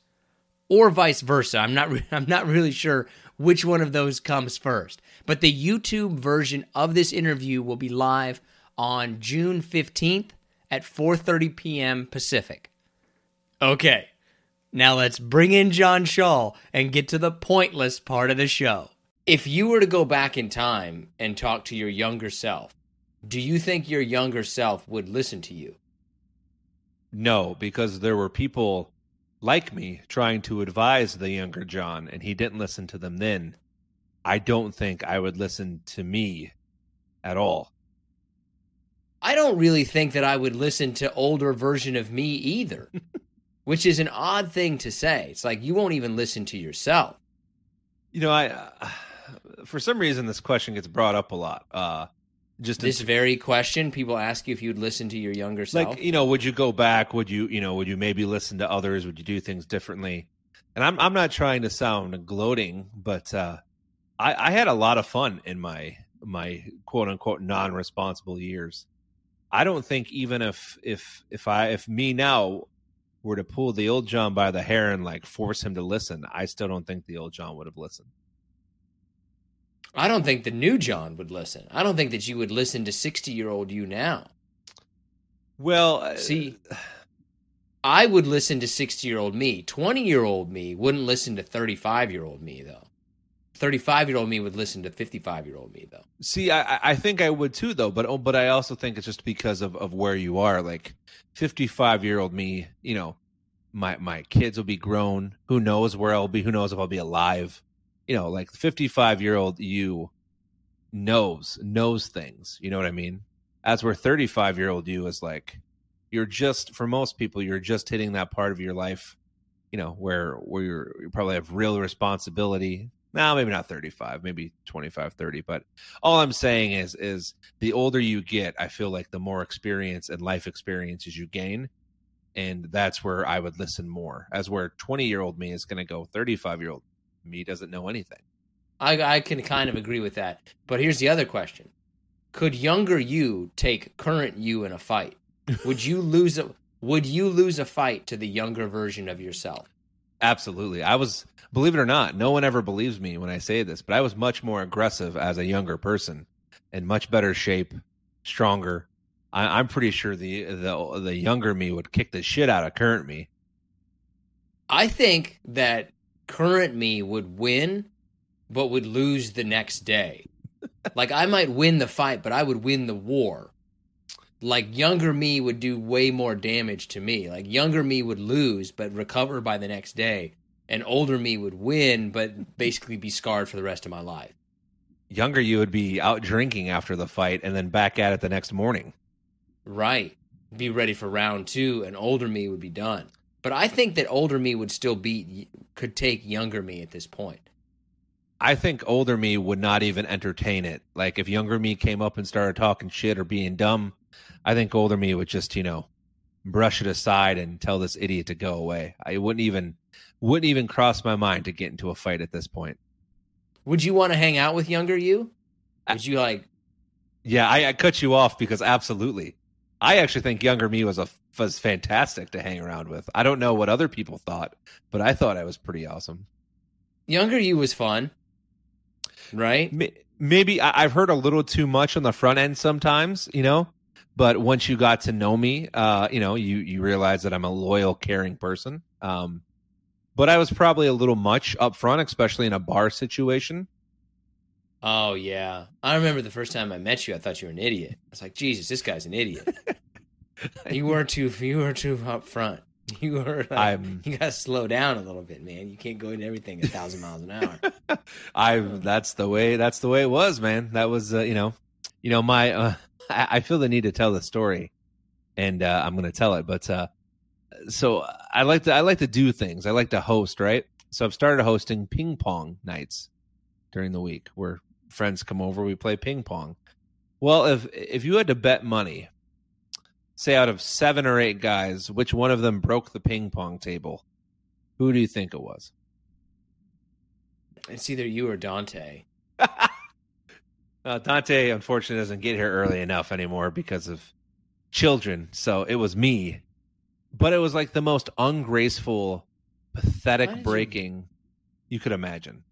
or vice versa. I'm not re- I'm not really sure which one of those comes first. But the YouTube version of this interview will be live on June 15th at 4:30 p.m. Pacific. Okay. Now let's bring in John Shaw and get to the pointless part of the show. If you were to go back in time and talk to your younger self, do you think your younger self would listen to you? No, because there were people like me trying to advise the younger John, and he didn't listen to them then. I don't think I would listen to me at all. I don't really think that I would listen to older version of me either, which is an odd thing to say. It's like you won't even listen to yourself. You know, I uh, for some reason this question gets brought up a lot. Uh, just in- This very question, people ask you if you'd listen to your younger self. like you know, would you go back? Would you you know would you maybe listen to others? Would you do things differently? And I'm I'm not trying to sound gloating, but uh, I, I had a lot of fun in my my quote unquote non responsible years. I don't think even if if if I if me now were to pull the old John by the hair and like force him to listen, I still don't think the old John would have listened. I don't think the new John would listen. I don't think that you would listen to 60 year old you now. Well, uh, See, I would listen to 60 year old me. 20 year old me wouldn't listen to 35 year old me, though. 35 year old me would listen to 55 year old me, though. See, I, I- think I would too, though. But oh, but I also think it's just because of, of where you are. Like fifty five year old me, you know, my my kids will be grown. Who knows where I'll be? Who knows if I'll be alive? You know, like fifty five year old you knows knows things. You know what I mean? As where thirty five year old you is like, you're just for most people, you're just hitting that part of your life. You know, where where you're, you probably have real responsibility. Now, maybe not 35, maybe 25, 30, but all I'm saying is is the older you get, I feel like the more experience and life experiences you gain, and that's where I would listen more. As where twenty year old me is going to go, thirty five year old me doesn't know anything. I, I can kind of agree with that. But here's the other question: Could younger you take current you in a fight? Would you lose a Would you lose a fight to the younger version of yourself? Absolutely. I was, believe it or not, no one ever believes me when I say this, but I was much more aggressive as a younger person, in much better shape, stronger. I, I'm pretty sure the the the younger me would kick the shit out of current me. I think that current me would win, but would lose the next day. like I might win the fight, but I would win the war. Like younger me would do way more damage to me. Like younger me would lose, but recover by the next day. And older me would win, but basically be scarred for the rest of my life. Younger you would be out drinking after the fight and then back at it the next morning. Right. Be ready for round two, and older me would be done. But I think that older me would still beat, could take younger me at this point. I think older me would not even entertain it. Like if younger me came up and started talking shit or being dumb, I think older me would just, you know, brush it aside and tell this idiot to go away. I wouldn't even wouldn't even cross my mind to get into a fight at this point. Would you want to hang out with younger you? Would you like? Yeah, I, I cut you off because absolutely. I actually think younger me was a was fantastic to hang around with. I don't know what other people thought, but I thought I was pretty awesome. Younger you was fun, right? Maybe I've heard a little too much on the front end sometimes, you know. But once you got to know me, uh, you know, you you realize that I'm a loyal, caring person. Um, but I was probably a little much up front, especially in a bar situation. Oh yeah, I remember the first time I met you. I thought you were an idiot. I was like, Jesus, this guy's an idiot. you were too you were too up front. You were like, I'm, you gotta slow down a little bit, man. You can't go into everything a thousand miles an hour. I that's the way that's the way it was, man. That was uh, you know, you know my uh, I, I, feel the need to tell the story, and uh, I'm going to tell it. But uh, so I like to I like to do things. I like to host, right? So I've started hosting ping pong nights during the week where friends come over, we play ping pong. Well, if if you had to bet money say out of seven or eight guys, which one of them broke the ping pong table? Who do you think it was? It's either you or Dante. uh, Dante, unfortunately, doesn't get here early enough anymore because of children. So it was me. But it was like the most ungraceful, pathetic breaking you... you could imagine.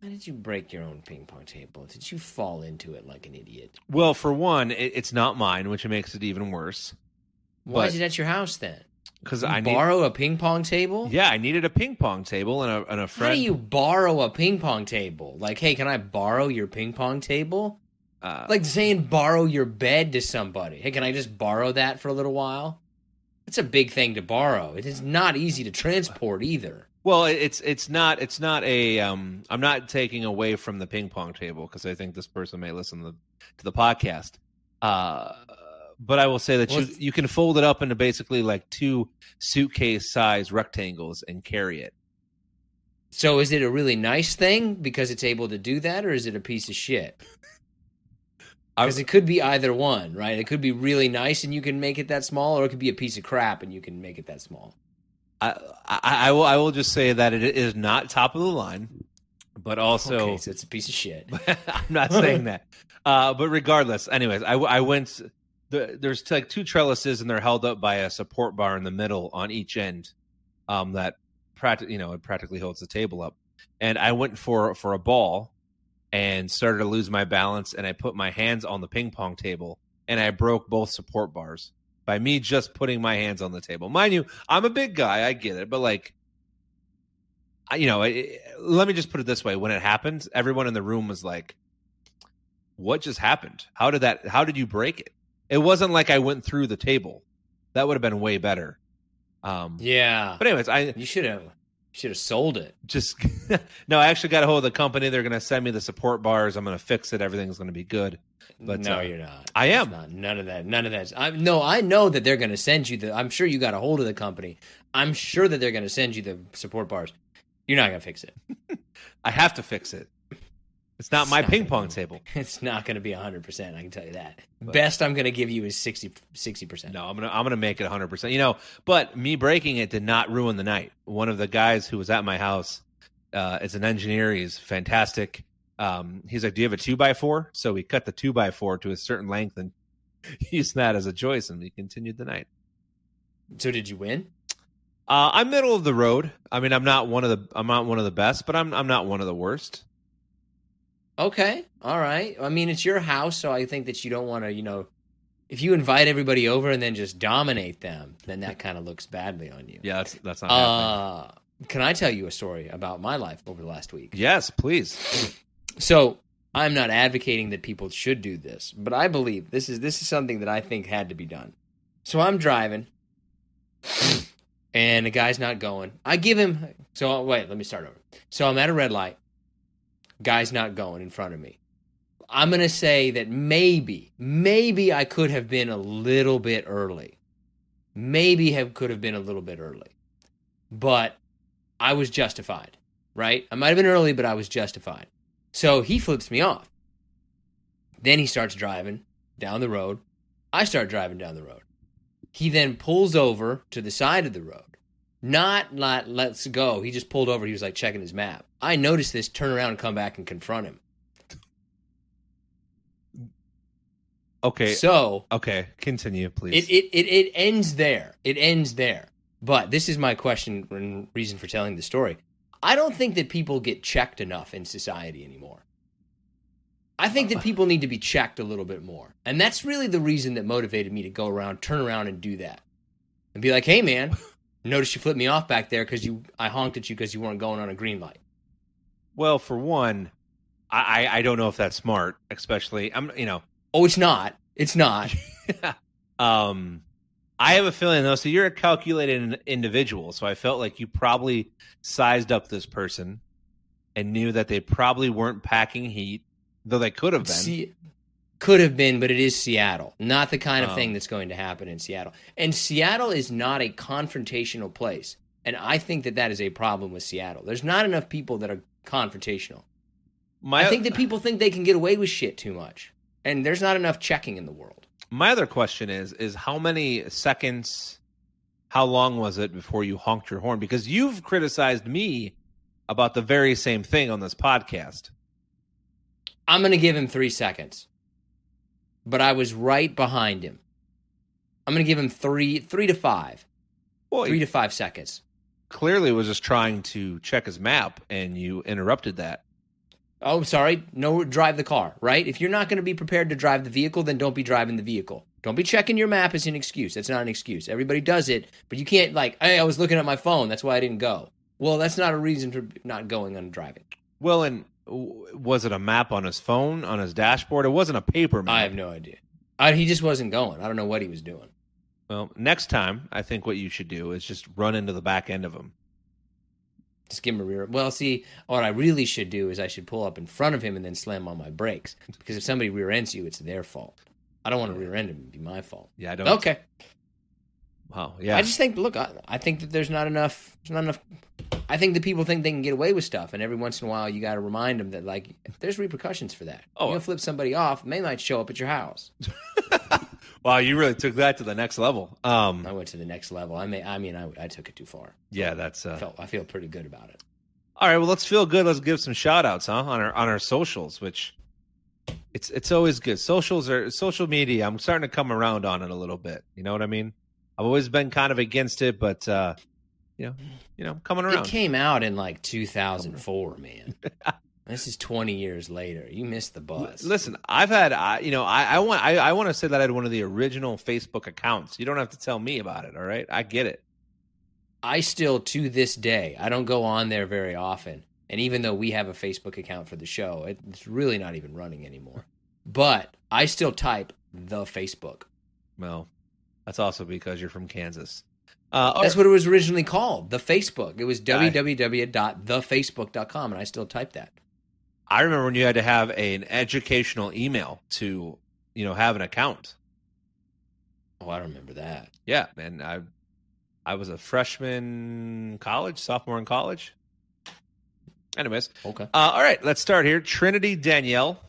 Why did you break your own ping pong table? Did you fall into it like an idiot? Well, for one, it, it's not mine, which makes it even worse. Why but, is it at your house then? Because I borrow need, a ping pong table. Yeah, I needed a ping pong table and a and a friend. How do you borrow a ping pong table? Like, hey, can I borrow your ping pong table? Uh, like saying borrow your bed to somebody. Hey, can I just borrow that for a little while? It's a big thing to borrow. It is not easy to transport either. Well, it's it's not it's not a um I'm not taking away from the ping pong table because I think this person may listen to the, to the podcast. Uh but I will say that well, you you can fold it up into basically like two suitcase size rectangles and carry it. So is it a really nice thing because it's able to do that or is it a piece of shit? Because it could be either one, right? It could be really nice and you can make it that small, or it could be a piece of crap and you can make it that small. I, I, I will I will just say that it is not top of the line, but also okay, so it's a piece of shit. I'm not saying that. Uh, but regardless, anyways, I, I went. The, there's like two trellises and they're held up by a support bar in the middle on each end. Um, that practically you know it practically holds the table up. And I went for for a ball and started to lose my balance, and I put my hands on the ping pong table and I broke both support bars by me just putting my hands on the table. Mind you, I'm a big guy, I get it, but like, you know, it, let me just put it this way: when it happened, everyone in the room was like, "What just happened? How did that? How did you break it?" It wasn't like I went through the table. That would have been way better. Um, yeah. But anyways, I you should have should have sold it. Just no, I actually got a hold of the company. They're going to send me the support bars. I'm going to fix it. Everything's going to be good. But no, uh, you're not. I am. Not, none of that. None of that. I, no, I know that they're going to send you the. I'm sure you got a hold of the company. I'm sure that they're going to send you the support bars. You're not going to fix it. I have to fix it It's not It's my not ping pong be- table. It's not going to be 100%, I can tell you that. But- Best I'm going to give you is 60 60%. No, I'm gonna I'm gonna make it 100. percent You know, but me breaking it did not ruin the night. One of the guys who was at my house uh, is an engineer. He's fantastic. Um, he's like, "Do you have a two by four? So we cut the two by four to a certain length and used that as a choice, and we continued the night. So did you win? Uh, I'm middle of the road. I mean, I'm not one of the I'm not one of the best, but I'm I'm not one of the worst. Okay. All right. I mean, it's your house, so I think that you don't want to, you know, if you invite everybody over and then just dominate them, then that kind of looks badly on you. Yeah, that's that's not happening. Uh, can I tell you a story about my life over the last week? Yes, please. So I'm not advocating that people should do this, but I believe this is this is something that I think had to be done. So I'm driving, and the guy's not going. I give him. So wait, let me start over. So I'm at a red light. Guy's not going in front of me. I'm gonna say that maybe, maybe I could have been a little bit early. Maybe have could have been a little bit early, but I was justified. Right? I might have been early, but I was justified. So he flips me off. Then he starts driving down the road. I start driving down the road. He then pulls over to the side of the road. Not let let's go. He just pulled over. He was like checking his map. I noticed this, turn around and come back and confront him. Okay, So okay, continue, please. it, it, it, it ends there. It ends there. But this is my question and reason for telling the story. I don't think that people get checked enough in society anymore. I think that people need to be checked a little bit more. And that's really the reason that motivated me to go around, turn around and do that. And be like, hey man, notice you flipped me off back there because you I honked at you because you weren't going on a green light. Well, for one, I, I don't know if that's smart, especially I'm you know Oh, it's not. It's not. um I have a feeling though. So you're a calculated individual, so I felt like you probably sized up this person and knew that they probably weren't packing heat, though they could have been. See, could have been, but it is Seattle. Not the kind of Oh. thing that's going to happen in Seattle. And Seattle is not a confrontational place. And I think that that is a problem with Seattle. There's not enough people that are confrontational. my I think that people think they can get away with shit too much. And there's not enough checking in the world. my other question is is how many seconds, how long was it before you honked your horn? Because you've criticized me about the very same thing on this podcast. I'm going to give him three seconds. But I was right behind him. I'm going to give him three, three to five, Well, three to five seconds. Clearly was just trying to check his map, and you interrupted that. Oh, sorry. No, drive the car, right? If you're not going to be prepared to drive the vehicle, then don't be driving the vehicle. Don't be checking your map as an excuse. That's not an excuse. Everybody does it, but you can't, like, hey, I was looking at my phone. That's why I didn't go. Well, that's not a reason for not going on driving. Well, and was it a map on his phone, on his dashboard? It wasn't a paper map. I have no idea. I, he just wasn't going. I don't know what he was doing. Well, next time, I think what you should do is just run into the back end of him. Just give him a rear. Well, see, what I really should do is I should pull up in front of him and then slam on my brakes. Because if somebody rear ends you, it's their fault. I don't want to rear end him. It'd be my fault. Yeah, I don't. Okay. Wow. Yeah. I just think, look, I, I think that there's not enough. There's not enough. I think that people think they can get away with stuff, and every once in a while, you got to remind them that like there's repercussions for that. Oh. you flip somebody off, they might show up at your house. wow, you really took that to the next level. Um. I went to the next level. I may, I mean, I, I took it too far. Yeah, that's. I Uh, felt, I feel pretty good about it. all right. Well, let's feel good. Let's give some shout outs, huh? On our on our socials, which it's it's always good. Socials are social media. I'm starting to come around on it a little bit. You know what I mean? I've always been kind of against it, but uh, you know, you know, I'm coming around. It came out in like 2004, man. this is 20 years later. You missed the bus. Listen, I've had, I, you know, I, I want, I, I want to say that I had one of the original Facebook accounts. You don't have to tell me about it. All right, I get it. I still, to this day, I don't go on there very often. And even though we have a Facebook account for the show, it's really not even running anymore. But I still type the Facebook. Well, that's also because you're from Kansas. Uh, That's what it was originally called, the Facebook. It was www.thefacebook.com, and I still type that. I remember when you had to have a, an educational email to, you know, have an account. Oh, I don't remember that. Yeah, man. I, I was a freshman college, sophomore in college. Anyways, Okay. uh, all right, let's start here. Trinity Danielle,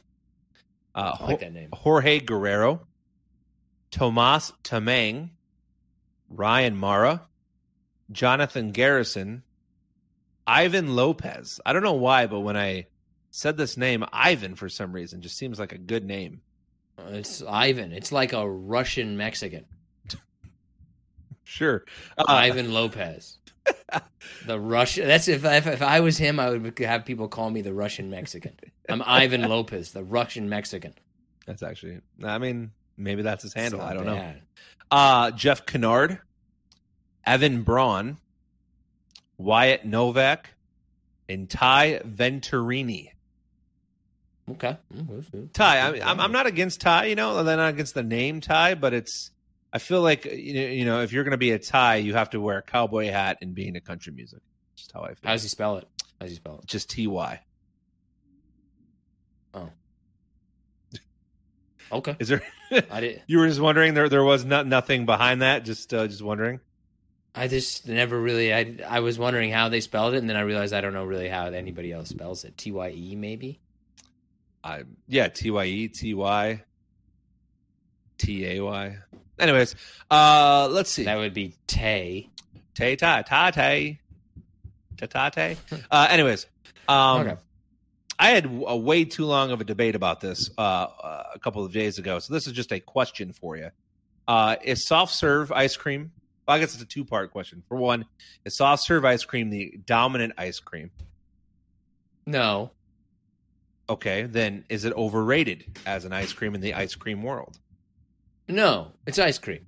uh, I like that name. Jorge Guerrero, Tomas Tamang, Ryan Mara, Jonathan Garrison, Ivan Lopez. I don't know why, but when I said this name, Ivan, for some reason, just seems like a good name. Uh, It's Ivan. It's like a Russian Mexican. Sure. Uh, Ivan Lopez. The Russian. That's if, if if I was him, I would have people call me the Russian Mexican. I'm Ivan Lopez, the Russian Mexican. That's actually, I mean, maybe that's his handle. I don't know. bad. Uh, Jeff Kennard, Evan Braun, Wyatt Novak, and Ty Venturini. Okay. Ty, I'm I'm not against Ty. You know, they're not against the name Ty, but it's. I feel like you know, you know, if you're going to be a Ty, you have to wear a cowboy hat and be into country music. Just how I feel. How does he spell it? How does he spell it? Just T Y. Oh. Okay. Is there? I did. you were just wondering. There there was not nothing behind that. Just uh, just wondering. I just never really. I I was wondering how they spelled it, and then I realized I don't know really how anybody else spells it. T Y E maybe. I yeah, T Y E T Y T A Y. Anyways, uh let's see. That would be Tay. Tay ta ta tay. Ta ta tay. Uh anyways, um Okay. I had a way too long of a debate about this uh, uh, a couple of days ago. So this is just a question for you. Uh is soft serve ice cream well, I guess it's a two part question. For one, is soft serve ice cream the dominant ice cream? No. Okay, then is it overrated as an ice cream in the ice cream world? No, it's ice cream.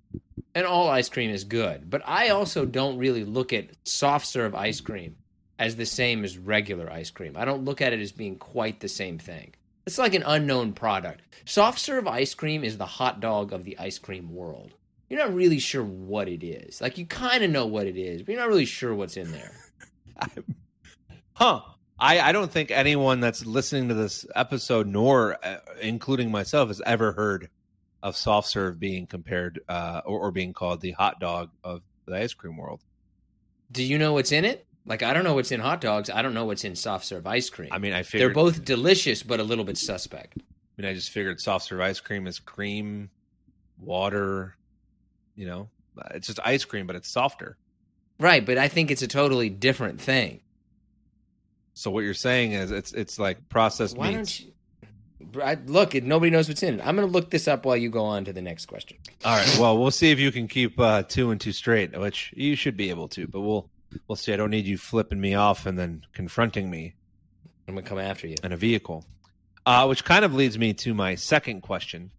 And all ice cream is good. But I also don't really look at soft serve ice cream as the same as regular ice cream. I don't look at it as being quite the same thing. It's like an unknown product. Soft serve ice cream is the hot dog of the ice cream world. You're not really sure what it is. Like you kind of know what it is, but you're not really sure what's in there. Huh. I, I don't think anyone that's listening to this episode, nor uh, including myself, has ever heard of soft serve being compared uh, or, or being called the hot dog of the ice cream world. Do you know what's in it? Like I don't know what's in hot dogs. I don't know what's in soft serve ice cream. I mean, I They're both delicious, but a little bit suspect. I mean, I just figured soft serve ice cream is cream, water. You know, it's just ice cream, but it's softer. Right, but I think it's a totally different thing. So what you're saying is it's it's like processed Why meats. don't you? I, look, it, nobody knows what's in it. I'm going to look this up while you go on to the next question. All right. Well, we'll see if you can keep uh, two and two straight, which you should be able to. But we'll we'll see. I don't need you flipping me off and then confronting me I'm going to come after you. in a vehicle. Uh, which kind of leads me to my second question,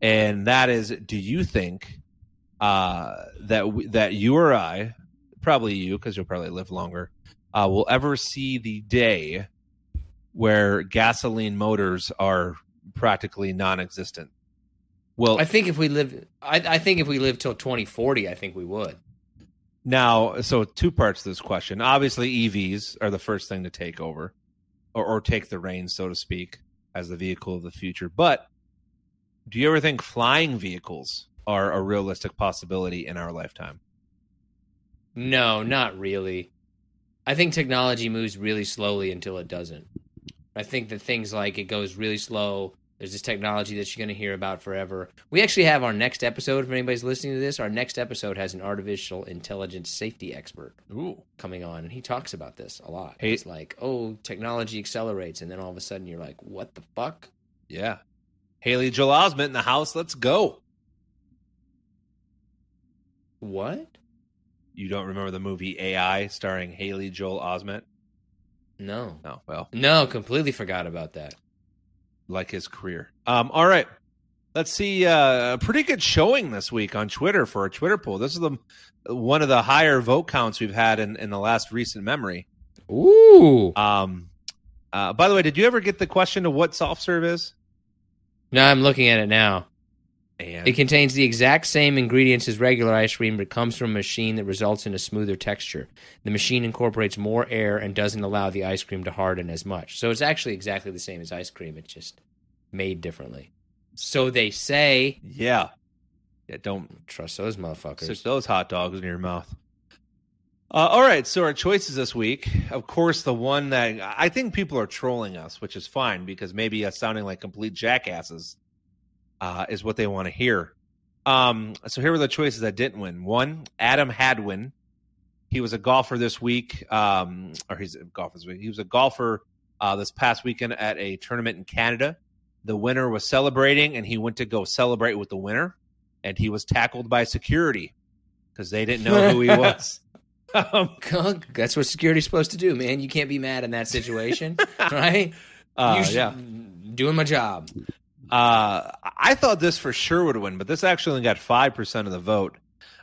and that is: Do you think uh, that w- that you or I, probably you, because you'll probably live longer, uh, will ever see the day where gasoline motors are practically non-existent? Well, I think if we live, I, I think if we live till 2040, I think we would. Now, so two parts to this question. Obviously, EVs are the first thing to take over or, or take the reins, so to speak, as the vehicle of the future. But do you ever think flying vehicles are a realistic possibility in our lifetime? No, not really. I think technology moves really slowly until it doesn't. I think that things like it goes really slow. There's this technology that you're going to hear about forever. We actually have our next episode. If anybody's listening to this, our next episode has an artificial intelligence safety expert Ooh. coming on, and he talks about this a lot. Hey- It's like, oh, technology accelerates, and then all of a sudden you're like, what the fuck? Yeah. Haley Joel Osment in the house. Let's go. What? You don't remember the movie AI starring Haley Joel Osment? No, No, well, no, completely forgot about that. like his career. Um, all right. Let's see. Uh, a pretty good showing this week on Twitter for a Twitter poll. This is the one of the higher vote counts we've had in, in the last recent memory. Ooh. Um, uh, by the way, did you ever get the question of what soft serve is? No, I'm looking at it now. And It contains the exact same ingredients as regular ice cream, but comes from a machine that results in a smoother texture. The machine incorporates more air and doesn't allow the ice cream to harden as much. So it's actually exactly the same as ice cream. It's just made differently. So they say. yeah, yeah, don't Trust those motherfuckers. stick those hot dogs in your mouth. Uh, all right, so our choices this week, of course, the one that I think people are trolling us, which is fine because maybe us sounding like complete jackasses uh, is what they want to hear. Um, so here were the choices that didn't win. One, Adam Hadwin. He was a golfer this week, um, or he's a golfer this week. He was a golfer uh, this past weekend at a tournament in Canada. The winner was celebrating, and he went to go celebrate with the winner, and he was tackled by security because they didn't know who he was. Um, That's what security's supposed to do, man. You can't be mad in that situation, right? Uh, yeah, doing my job. Uh, I thought this for sure would win, but this actually only got five percent of the vote,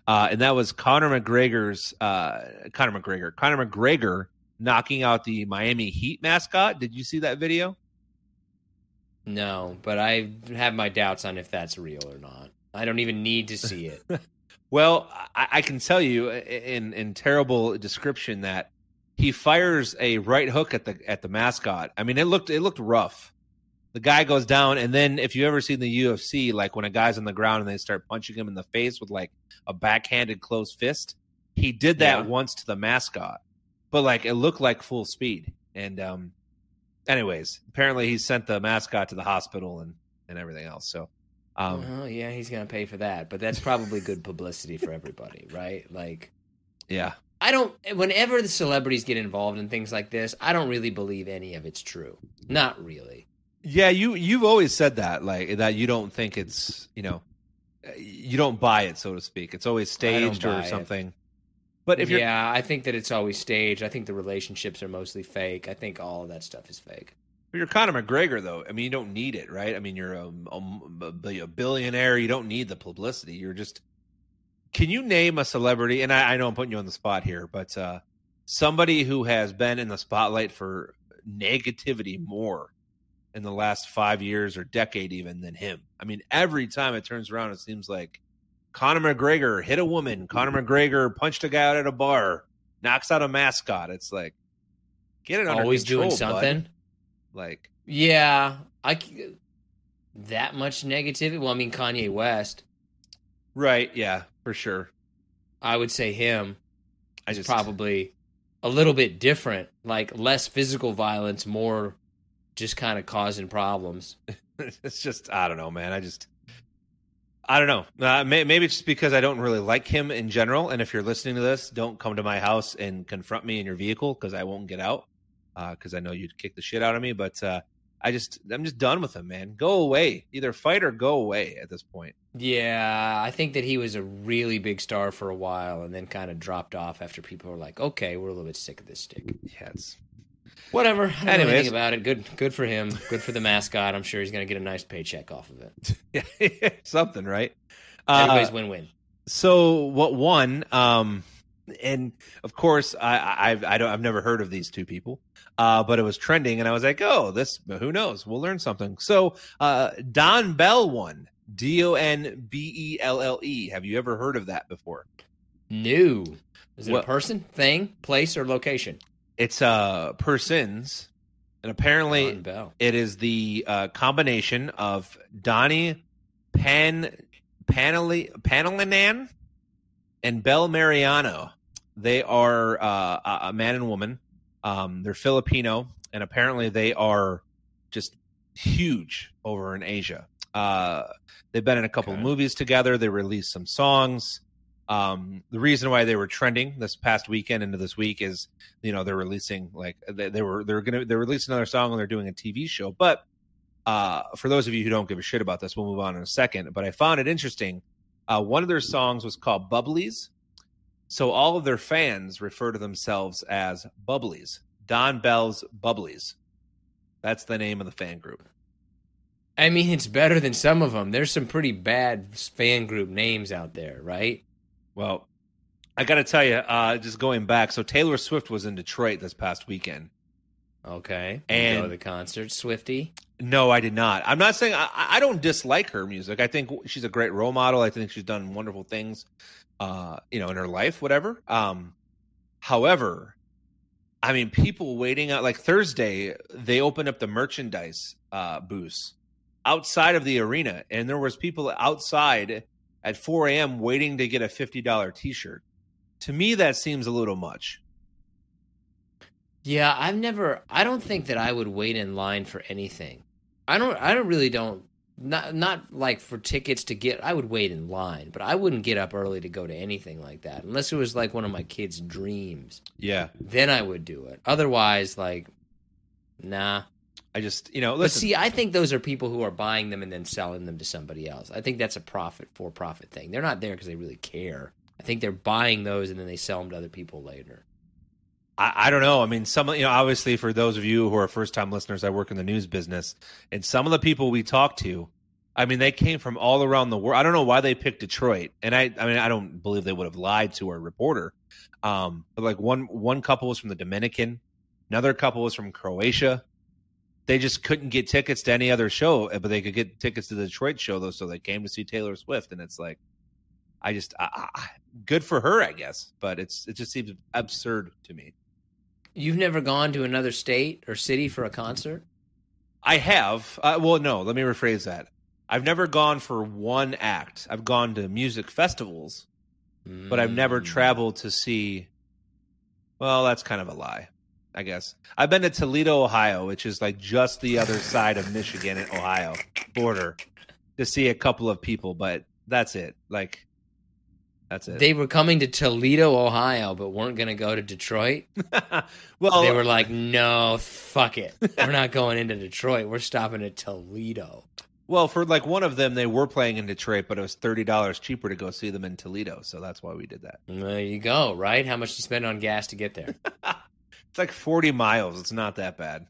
uh, and that was Conor McGregor's uh, Conor McGregor, Conor McGregor knocking out the Miami Heat mascot. Did you see that video? No, but I have my doubts on if that's real or not. I don't even need to see it. well, I, I, can tell you in in terrible description that he fires a right hook at the at the mascot. I mean, it looked it looked rough. The guy goes down, and then if you ever seen the UFC, like when a guy's on the ground and they start punching him in the face with like a backhanded closed fist, he did that yeah. once to the mascot, but like it looked like full speed. And um, anyways, apparently he sent the mascot to the hospital and and everything else. So um, yeah, he's gonna pay for that, but that's probably good publicity for everybody, right? Like, yeah, I don't. Whenever the celebrities get involved in things like this, I don't really believe any of it's true. Not really. Yeah, you you've always said that, like that. You don't think it's you know, you don't buy it, so to speak. It's always staged or something. It. But if yeah, I think that it's always staged. I think the relationships are mostly fake. I think all of that stuff is fake. But You're Conor McGregor, though. I mean, you don't need it, right? I mean, you're a, a, a billionaire. You don't need the publicity. You're just. Can you name a celebrity? And I, I know I'm putting you on the spot here, but uh, somebody who has been in the spotlight for negativity more in the last five years or decade, even than him. I mean, every time it turns around, it seems like Conor McGregor hit a woman. Conor mm-hmm. McGregor punched a guy out at a bar, knocks out a mascot. It's like, get it Always control, doing something. Like, yeah, I that much negativity. Well, I mean Kanye West, right? Yeah, for sure. I would say him. I just probably a little bit different, like less physical violence, more just kind of causing problems. it's just I don't know, man. I just I don't know. Uh, may, maybe it's just because I don't really like him in general. And if you're listening to this, don't come to my house and confront me in your vehicle because I won't get out because uh, I know you'd kick the shit out of me. But uh, I just I'm just done with him, man. Go away. Either fight or go away at this point. Yeah, I think that he was a really big star for a while and then kind of dropped off after people were like, "Okay, we're a little bit sick of this stick." Yeah, it's whatever. I don't know anything about it. Good, good for him. Good for the mascot. I'm sure he's going to get a nice paycheck off of it. yeah, something, right? Everybody's uh, win-win. So what won? Um, and of course, I, I've I don't I've never heard of these two people uh, but it was trending, and I was like, "Oh, this who knows? We'll learn something." So, uh, DonBelle won. D O N B E L L E. Have you ever heard of that before? No. Is it well, a person, thing, place, or location? It's uh persons, and apparently it is the uh, combination of Donny Pan Panali Panalinan and Belle Mariano. They are uh, a man and woman um, they're Filipino, and apparently they are just huge over in Asia. Uh, they've been in a couple okay. of movies together. They released some songs. Um, the reason why they were trending this past weekend into this week is, you know, they're releasing like they, they were they're gonna they're releasing another song and they're doing a TV show. But uh, for those of you who don't give a shit about this, we'll move on in a second. But I found it interesting. Uh, one of their songs was called Bubblies, so all of their fans refer to themselves as Bubblies. DonBelle's Bubblies. That's the name of the fan group. I mean, it's better than some of them. There's some pretty bad fan group names out there, right? Well, I got to tell you, uh, just going back, so Taylor Swift was in Detroit this past weekend. Okay, and go to the concert, Swifty. No, I did not. I'm not saying I, I don't dislike her music. I think she's a great role model. I think she's done wonderful things uh, you know, in her life, whatever. Um, however, I mean, people waiting out like Thursday, they opened up the merchandise uh, booths outside of the arena, and there was people outside at 4 a.m. waiting to get a fifty dollar T-shirt To me, that seems a little much. Yeah, I've never. I don't think that I would wait in line for anything. I don't. I don't really don't. Not not like for tickets to get. I would wait in line, but I wouldn't get up early to go to anything like that unless it was like one of my kids' dreams. Yeah, Then I would do it. Otherwise, like, nah. I just you know But listen. see, I think those are people who are buying them and then selling them to somebody else. I think that's a profit for profit thing. They're not there because they really care. I think they're buying those and then they sell them to other people later. I, I don't know. I mean, some you know, obviously for those of you who are first time listeners, I work in the news business, and some of the people we talk to, I mean, they came from all around the world. I don't know why they picked Detroit, and I, I mean, I don't believe they would have lied to our reporter. Um, but like one one couple was from the Dominican, another couple was from Croatia. They just couldn't get tickets to any other show, but they could get tickets to the Detroit show though, so they came to see Taylor Swift, and it's like, I just, I, I, good for her, I guess, but it's it just seems absurd to me. You've never gone to another state or city for a concert? I have. Uh, well, no, let me rephrase that. I've never gone for one act. I've gone to music festivals, but I've never Mm. traveled to see. Well, that's kind of a lie, I guess. I've been to Toledo, Ohio, which is like just the other side of Michigan and Ohio border, to see a couple of people, but that's it. Like, that's it. They were coming to Toledo, Ohio, but weren't going to go to Detroit. well, they were like, "No, fuck it. We're not going into Detroit. We're stopping at Toledo." well, for like one of them, they were playing in Detroit, but it was thirty dollars cheaper to go see them in Toledo, so that's why we did that. There you go. Right? How much do you spend on gas to get there? It's like forty miles. It's not that bad.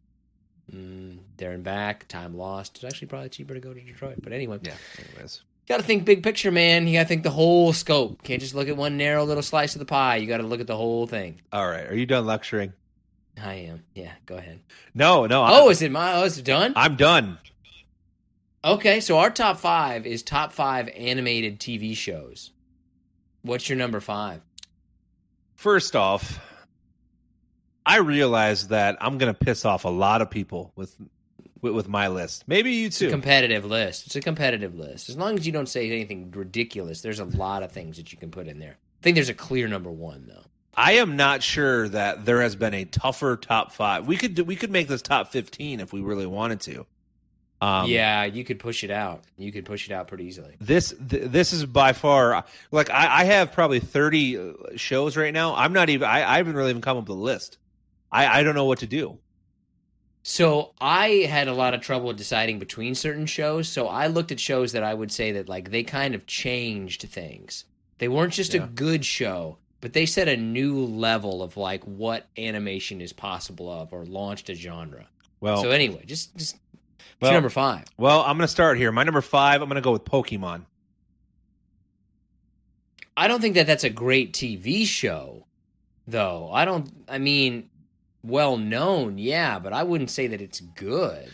mm, there and back, time lost. It's actually probably cheaper to go to Detroit. But anyway, Yeah. Anyways. got to think big picture, man. You got to think the whole scope. Can't just look at one narrow little slice of the pie. You got to look at the whole thing. All right. Are you done lecturing? I am. Yeah, go ahead. No, no. Oh, I'm, is it my? Oh, is it done? I'm done. Okay, so our top five is top five animated TV shows. What's your number five? First off, I realize that I'm going to piss off a lot of people with, with with my list. Maybe you It's a too. competitive list. It's a competitive list. As long as you don't say anything ridiculous, there's a lot of things that you can put in there. I think there's a clear number one though. I am not sure that there has been a tougher top five. We could do, we could make this top 15 if we really wanted to. Um, yeah, you could push it out. You could push it out pretty easily. This th- this is by far like I, I have probably 30 uh, shows right now. I'm not even I, I haven't really even come up with a list. I, I don't know what to do. So I had a lot of trouble deciding between certain shows. So I looked at shows that I would say that like they kind of changed things. They weren't just Yeah. a good show, but they set a new level of like what animation is possible of or launched a genre. Well, so anyway, just just well, number five. well, I'm going to start here. My number 5, I'm going to go with Pokemon. I don't think that that's a great TV show, though. I don't. I mean, well known, yeah, but I wouldn't say that it's good.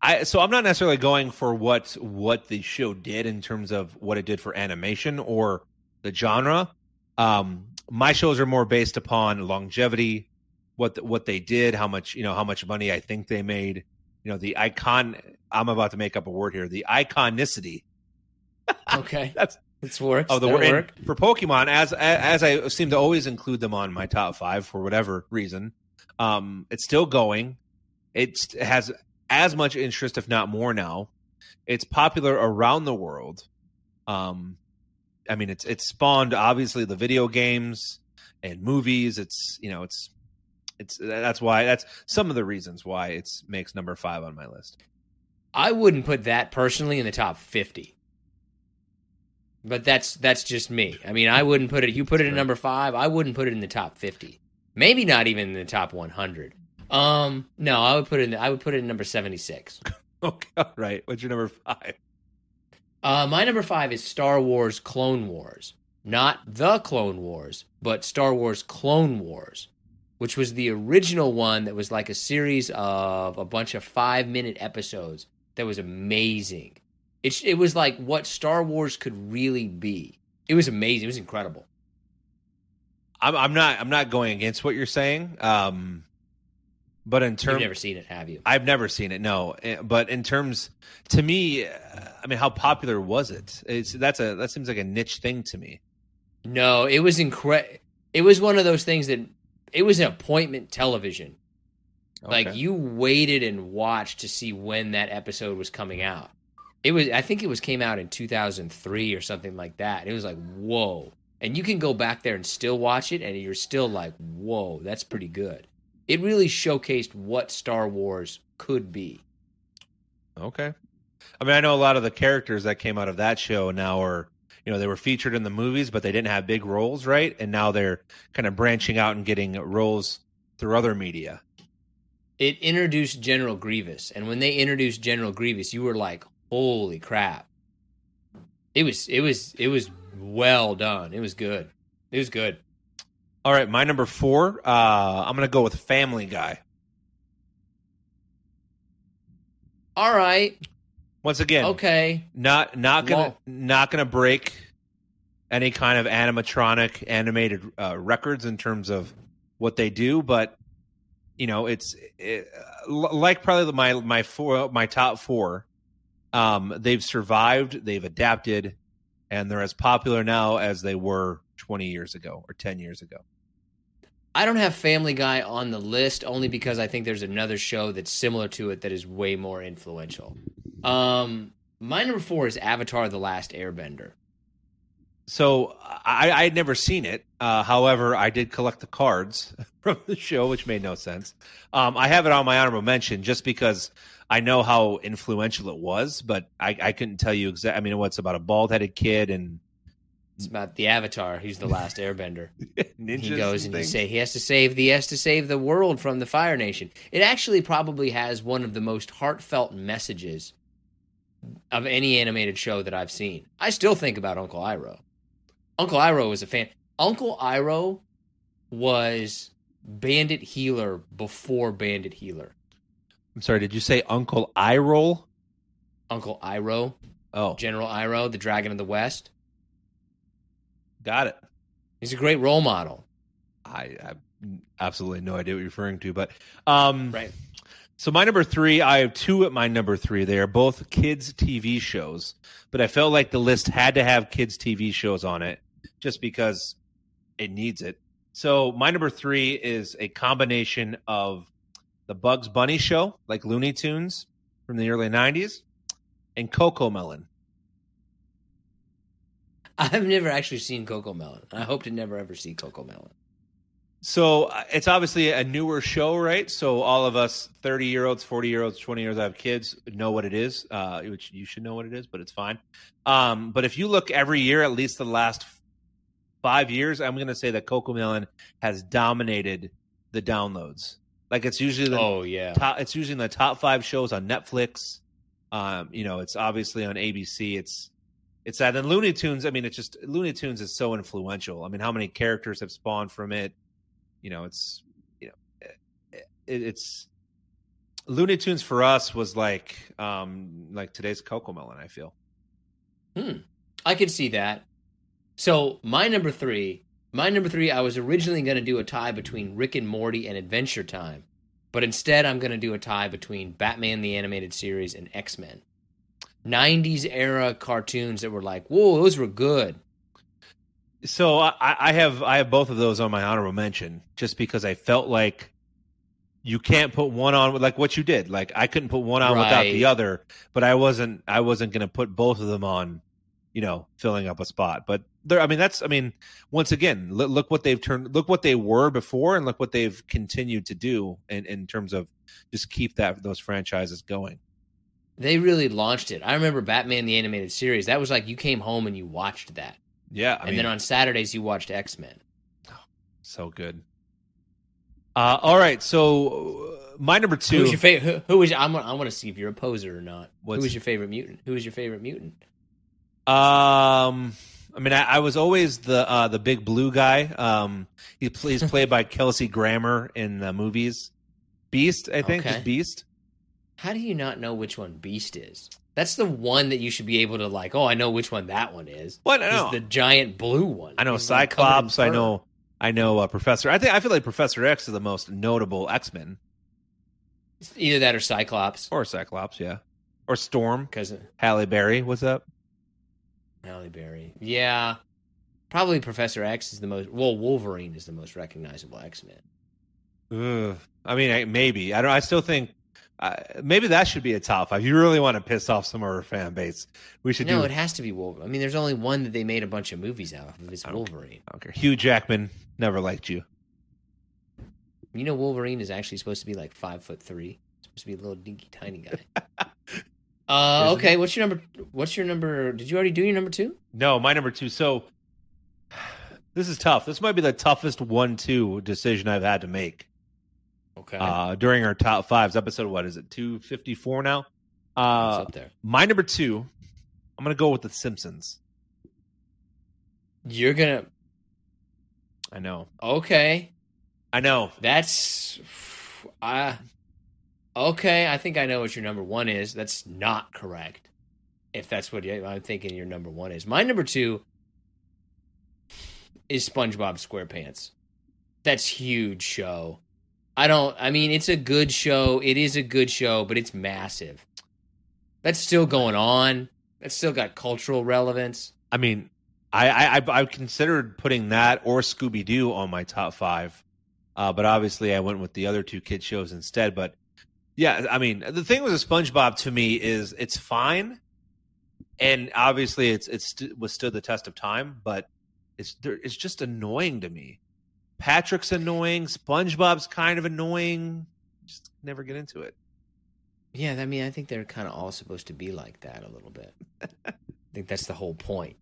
I so I'm not necessarily going for what what the show did in terms of what it did for animation or the genre. Um, my shows are more based upon longevity, what the, what they did, how much you know, how much money I think they made. You know, the icon. I'm about to make up a word here. The iconicity Okay, That's- this works. of the word work. for Pokemon, as as I seem to always include them on my top five for whatever reason. Um, it's still going. It's, it has as much interest, if not more, now. It's popular around the world. Um, I mean, it's it's spawned obviously the video games and movies. It's you know, it's it's that's why that's some of the reasons why it's makes number five on my list. I wouldn't put that personally in the top fifty. But that's that's just me. I mean, I wouldn't put it. You put it at Sure. number five. I wouldn't put it in the top fifty. Maybe not even in the top one hundred. Um, no, I would put it. In, I would put it in number seventy six. Okay, all right. What's your number five? Uh, my number five is Star Wars Clone Wars. Not the Clone Wars, but Star Wars Clone Wars, which was the original one that was like a series of a bunch of five minute episodes that was amazing. It, it was like what Star Wars could really be. It was amazing. It was incredible. I'm I'm not I'm not going against what you're saying. Um, but in terms, You've never seen it, have you? I've never seen it. No, Eh, but in terms, to me, I mean, how popular was it? It's that's a that seems like a niche thing to me. No, it was incredible. It was one of those things that it was an appointment television. Like you waited and watched to see when that episode was coming out. It was I think it was came out in 2003 or something like that. It was like, "Whoa." And you can go back there and still watch it and you're still like, "Whoa, that's pretty good." It really showcased what Star Wars could be. Okay. I mean, I know a lot of the characters that came out of that show now are, you know, they were featured in the movies, but they didn't have big roles, right? And now they're kind of branching out and getting roles through other media. It introduced General Grievous, and when they introduced General Grievous, you were like, "Holy crap!" It was it was it was well done. It was good. It was good. All right, my number four, uh, I'm going to go with Family Guy. All right. Once again, Okay. not not gonna Well- not gonna break any kind of animatronic animated uh, records in terms of what they do, but you know it's it, like probably my my four my top four. Um, they've survived, they've adapted, and they're as popular now as they were 20 years ago or 10 years ago. I don't have Family Guy on the list only because I think there's another show that's similar to it that is way more influential. Um, my number four is Avatar: The Last Airbender. So I I had never seen it. Uh, however, I did collect the cards from the show, which made no sense. Um, I have it on my honorable mention just because I know how influential it was, but I, I couldn't tell you exactly. I mean, what's about a bald headed kid and It's about the Avatar. He's the last Airbender. he goes and he things? say he has to save the he has to save the world from the Fire Nation. It actually probably has one of the most heartfelt messages of any animated show that I've seen. I still think about Uncle Iroh. Uncle Iroh was a fan. Uncle Iroh was Bandit Heeler before Bandit Heeler. I'm sorry. Did you say Uncle Eye Uncle Iroh, Oh, General Iroh, the Dragon of the West. got it. He's a great role model. I, I have absolutely no idea what you're referring to, but um, Right. So my number three, I have two at my number three. They are both kids TV shows, but I felt like the list had to have kids TV shows on it just because it needs it. So my number three is a combination of the Bugs Bunny show, like Looney Tunes from the early '90s, and Coco Melon. I've never actually seen Coco Melon. I hope to never ever see Coco Melon. So uh, it's obviously a newer show, right? So all of us, thirty year olds, forty year olds, twenty years old, have kids, know what it is. Uh, which you should know what it is, but it's fine. Um, but if you look every year, at least the last five years, I'm going to say that Coco Melon has dominated the downloads. Like it's usually the Oh yeah. top, it's usually in the top five shows on Netflix. Um, you know, it's obviously on ABC. It's it's that. And Looney Tunes. I mean, it's just Looney Tunes is so influential. I mean, how many characters have spawned from it? You know, it's you know, it, it's Looney Tunes for us was like um like today's Coco Melon. I feel. Hmm. I can see that. So my number three, my number three, I was originally going to do a tie between Rick and Morty and Adventure Time, but instead I'm going to do a tie between Batman the Animated Series and X Men. 90s era cartoons that were like, whoa, those were good. So I, I have I have both of those on my honorable mention just because I felt like you can't put one on with like what you did. Like I couldn't put one on without the other, but I wasn't I wasn't going to put both of them on, you know, filling up a spot. But there, I mean, that's I mean, once again, look, look what they've turned, look what they were before, and look what they've continued to do in in terms of just keep that those franchises going. They really launched it. I remember Batman the Animated Series. That was like you came home and you watched that. Yeah, I and mean, then on Saturdays you watched X Men. so good. Uh, all right, so uh, my number two. Who's was your favorite? Who, who was? I'm, I want to see if you're a poser or not. What's- who was your favorite mutant? Who was your favorite mutant? Um, I mean, I, I was always the uh, the big blue guy. Um, he plays played by Kelsey Grammer in the movies. Beast, I think, Okay. Beast. How do you not know which one Beast is? That's the one that you should be able to like. Oh, I know which one that one is. What? I He's know. the giant blue one. I know He's, like, Cyclops. I know. I know uh, Professor. I think I feel like Professor X is the most notable X Men, either that or Cyclops. or Cyclops, yeah, or Storm. Because Halle Berry, what's up? Halle Berry. Yeah, Probably Professor X is the most. Well, Wolverine is the most recognizable X Men. Ugh. I mean, I, maybe I don't. I still think uh, maybe that should be a top five. You really want to piss off some of our fan base? We should No, do. it has to be Wolverine. I mean, there's only one that they made a bunch of movies out of. It's I don't- Wolverine. Okay. Hugh Jackman never liked you. You know, Wolverine is actually supposed to be like five foot three. Supposed to be a little dinky tiny guy. uh, okay. What's your number? What's your number? Did you already do your number two? No, my number two. So this is tough. This might be the toughest one-two decision I've had to make Okay, uh, during our top fives. Episode what is it? Two fifty-four now. it's Uh, up there. my number two. I'm gonna go with the Simpsons. You're gonna. I know. Okay, I know. that's. Uh, okay, I think I know what your number one is. That's not correct. If that's what you, I'm thinking your number one is. My number two is SpongeBob SquarePants. That's huge show. I don't. I mean, it's a good show. It is a good show, but it's massive. That's still going on. That's still got cultural relevance. I mean, I I, I, I considered putting that or Scooby Doo on my top five, uh, but obviously I went with the other two kid shows instead. But yeah, I mean, the thing with the SpongeBob to me is it's fine, and obviously it's it's st- withstood the test of time, but it's there- it's just annoying to me. Patrick's annoying. SpongeBob's kind of annoying. Just never get into it. Yeah, I mean, I think they're kind of all supposed to be like that a little bit. I think that's the whole point.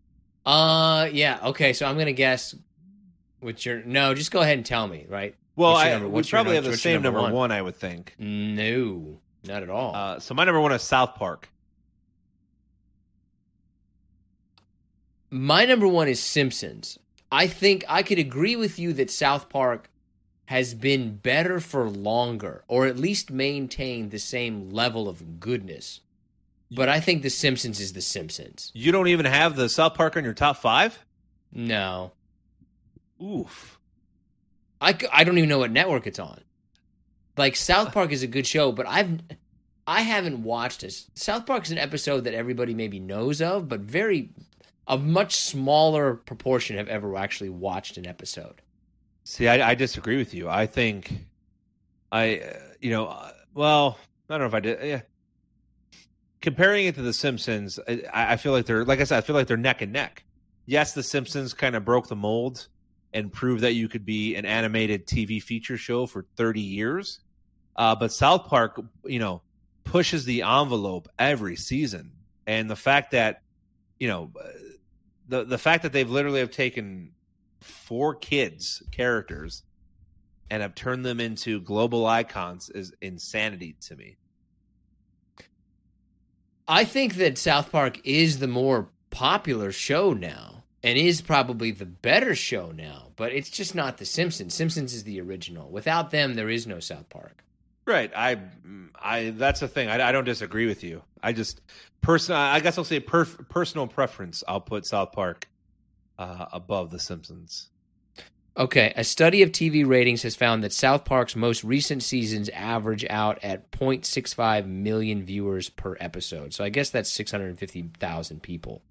Uh, yeah. Okay, so I'm gonna guess. What's your no? Just go ahead and tell me. Right? Well, I, number- we probably have the same number number one? one, I would think. No, not at all. Uh, so my number one is South Park. My number one is Simpsons. I think I could agree with you that South Park has been better for longer, or at least maintained the same level of goodness. But I think The Simpsons is The Simpsons. You don't even have the South Park on your top five? No, Oof. I, I don't even know what network it's on. Like South Park is a good show, but I've I haven't watched this. South Park is an episode that everybody maybe knows of, but very a much smaller proportion have ever actually watched an episode. See, I, I disagree with you. I think I, uh, you know, uh, well, I don't know if I did. Yeah. Comparing it to The Simpsons, I, I feel like they're, like I said, I feel like they're neck and neck. Yes, The Simpsons kind of broke the mold and prove that you could be an animated TV feature show for 30 years. Uh, but South Park, you know, pushes the envelope every season. And the fact that, you know, uh, the the fact that they've literally have taken four kids characters and have turned them into global icons is insanity to me. I think that South Park is the more popular show now and is probably the better show now, but it's just not The Simpsons. Simpsons is the original. Without them, there is no South Park. Right. I I that's the thing. I, I don't disagree with you. I just person I guess I'll say perf- personal preference. I'll put South Park uh, above The Simpsons. Okay, a study of TV ratings has found that South Park's most recent seasons average out at 0.65 million viewers per episode. So I guess that's 650,000 people.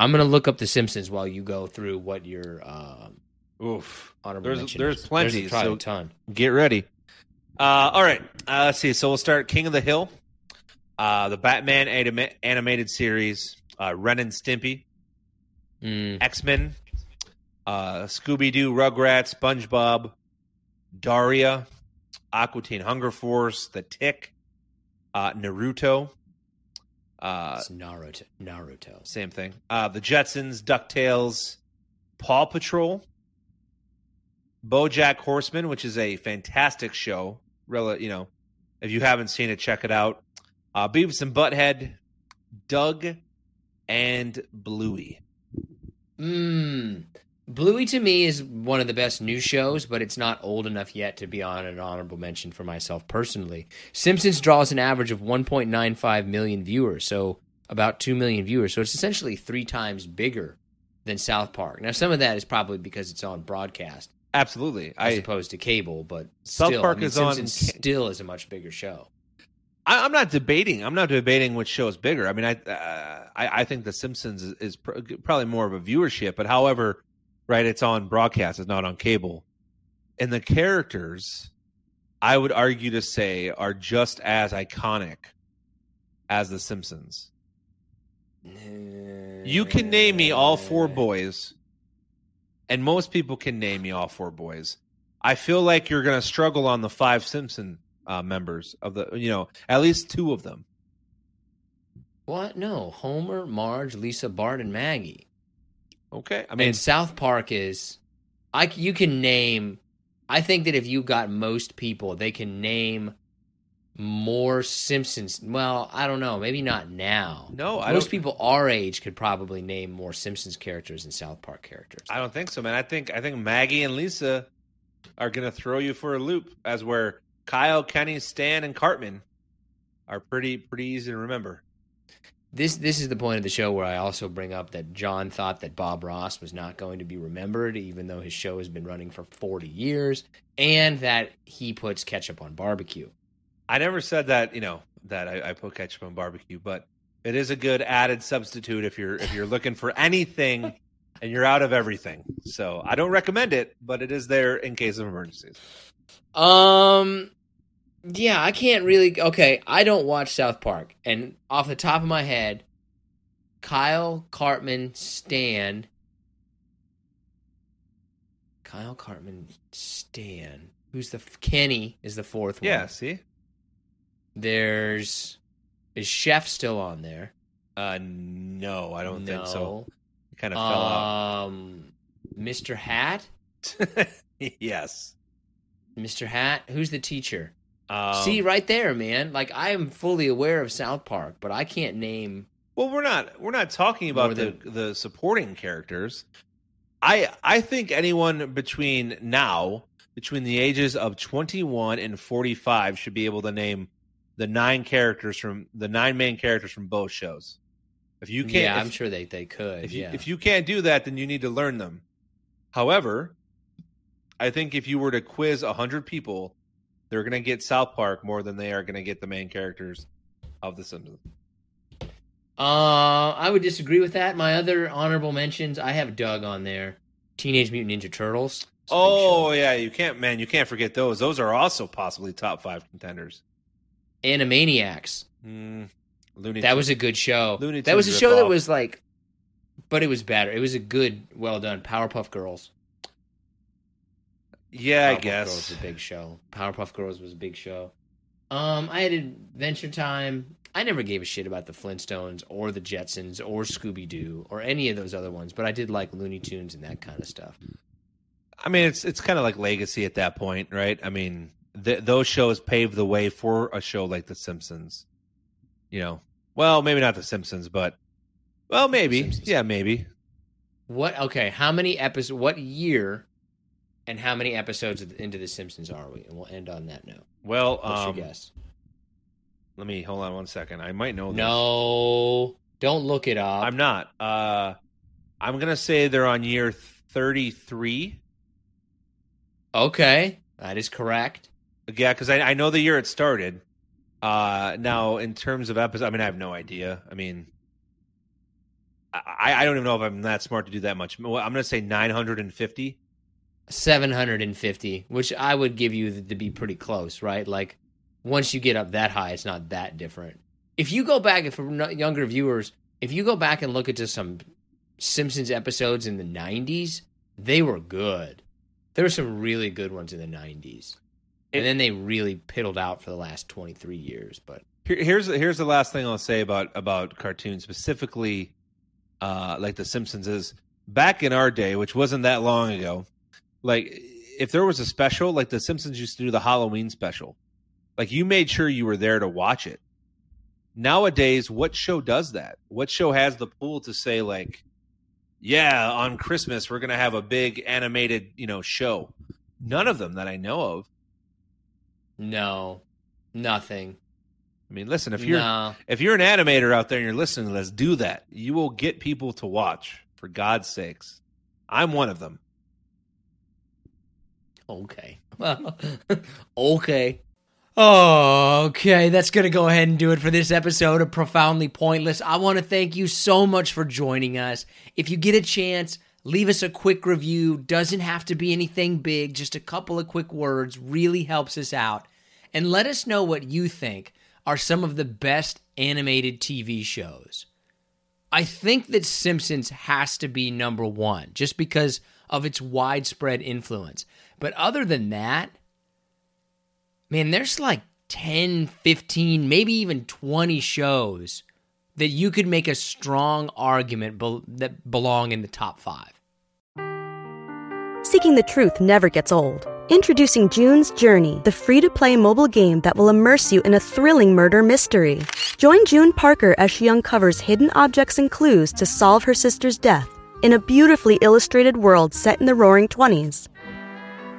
I'm going to look up The Simpsons while you go through what your um, Oof. honorable There's- mention there's is. plenty, There's probably so- a ton. Get ready. Uh, all right. Uh, let's see. So we'll start King of the Hill, uh, the Batman anima- animated series, uh, Ren and Stimpy, Mm, X Men, uh, Scooby Doo, Rugrats, SpongeBob, Daria, Aqua Teen Hunger Force, The Tick, uh, Naruto, uh, it's Naruto. Naruto. same thing, uh, The Jetsons, Ducktales, Paw Patrol, BoJack Horseman, which is a fantastic show. Rel- you know, if you haven't seen it, check it out. Uh, Beavis and Butthead, Doug, and Bluey. Mm. Bluey to me is one of the best new shows, but it's not old enough yet to be on an honorable mention for myself personally. Simpsons draws an average of 1.95 million viewers, so about 2 million viewers. So it's essentially three times bigger than South Park. Now, some of that is probably because it's on broadcast Absolutely, as I opposed to cable, but South still, Park I mean, is on Simpsons ca- still is a much bigger show. I, I'm not debating. I'm not debating which show is bigger. I mean, I uh, I, I think The Simpsons is, is pr- probably more of a viewership, but however, right, it's on broadcast, it's not on cable, and the characters, I would argue to say, are just as iconic as The Simpsons. You can name me all four boys, and most people can name me all four boys. I feel like you're going to struggle on the five Simpson uh, members of the, you know, at least two of them. What? No, Homer, Marge, Lisa, Bart, and Maggie. Okay, I mean, mean, South Park is, I you can name. I think that if you got most people, they can name more Simpsons. Well, I don't know, maybe not now. No, I most don't- people our age could probably name more Simpsons characters than South Park characters. I don't think so, man. I think I think Maggie and Lisa are going to throw you for a loop, as where Kyle, Kenny, Stan, and Cartman are pretty pretty easy to remember. This this is the point of the show where I also bring up that John thought that Bob Ross was not going to be remembered, even though his show has been running for forty years, and that he puts ketchup on barbecue. I never said that, you know, that I, I put ketchup on barbecue, but it is a good added substitute if you're if you're looking for anything and you're out of everything. So I don't recommend it, but it is there in case of emergencies. Um, yeah, I can't really. Okay, I don't watch South Park, and off the top of my head, Kyle Cartman, Stan, Kyle Cartman, Stan. Who's the f- Kenny is the fourth one. Yeah, see? There's is Chef still on there? Uh no, I don't think so. It kind of fell off. Um, Mr. Hat, yes. Mr. Hat. Who's the teacher? Um, See right there, man. Like I am fully aware of South Park, but I can't name. Well, we're not we're not talking about the the supporting characters. I I think anyone between now between the ages of 21 and 45 should be able to name the nine characters from the nine main characters from both shows. If you can't yeah, if, I'm sure they they could. if you yeah. if you can't do that then you need to learn them. However, I think if you were to quiz 100 people, they're going to get South Park more than they are going to get the main characters of the Simpsons. Uh, I would disagree with that. My other honorable mentions, I have Doug on there. Teenage Mutant Ninja Turtles. It's a big Oh show. yeah, you can't, man. You can't forget those. Those are also possibly top five contenders. Animaniacs. Mm, Looney. That Tunes. was a good show. Looney that was a Tunes show that was like, but it was better. It was a good, well done. Powerpuff Girls. Yeah, I Powerpuff guess. Girls was a big show. Powerpuff Girls was a big show. Um, I had Adventure Time. I never gave a shit about the Flintstones or the Jetsons or Scooby Doo or any of those other ones, but I did like Looney Tunes and that kind of stuff. I mean, it's it's kind of like legacy at that point, right? I mean, th- those shows paved the way for a show like The Simpsons. You know, well, maybe not The Simpsons, but well, maybe, yeah, maybe. What? Okay, how many episodes? What year? And how many episodes into The Simpsons are we? And we'll end on that note. Well, What's um, your guess? let me hold on one second. I might know. This. No, don't look it up. I'm not. Uh, I'm gonna say they're on year thirty-three. okay, that is correct. Yeah, because I, I know the year it started. Uh, now, in terms of episodes, I mean, I have no idea. I mean, I, I don't even know if I'm that smart to do that much. I'm going to say 950. 750, which I would give you to be pretty close, right? Like once you get up that high, it's not that different. If you go back, if for younger viewers, if you go back and look into some Simpsons episodes in the 90s, they were good. There were some really good ones in the 90s. And then they really piddled out for the last 23 years. But here's here's the last thing I'll say about about cartoons specifically, uh, like The Simpsons is back in our day, which wasn't that long ago. Like if there was a special, like The Simpsons used to do the Halloween special, like you made sure you were there to watch it. Nowadays, what show does that? What show has the pull to say like, yeah, on Christmas we're gonna have a big animated you know show? None of them that I know of. no, nothing. I mean, listen, if you're no. if you're an animator out there and you're listening, let's do that. You will get people to watch, for God's sakes. I'm one of them. Okay. Well, okay. Okay. That's going to go ahead and do it for this episode of Profoundly Pointless. I want to thank you so much for joining us. If you get a chance, leave us a quick review. Doesn't have to be anything big, just a couple of quick words really helps us out. And let us know what you think are some of the best animated TV shows. I think that Simpsons has to be number one just because of its widespread influence. But other than that, man, there's like 10, 15, maybe even 20 shows that you could make a strong argument be- that belong in the top five. Seeking the truth never gets old. Introducing June's Journey, the free to play mobile game that will immerse you in a thrilling murder mystery. Join June Parker as she uncovers hidden objects and clues to solve her sister's death in a beautifully illustrated world set in the roaring 20s.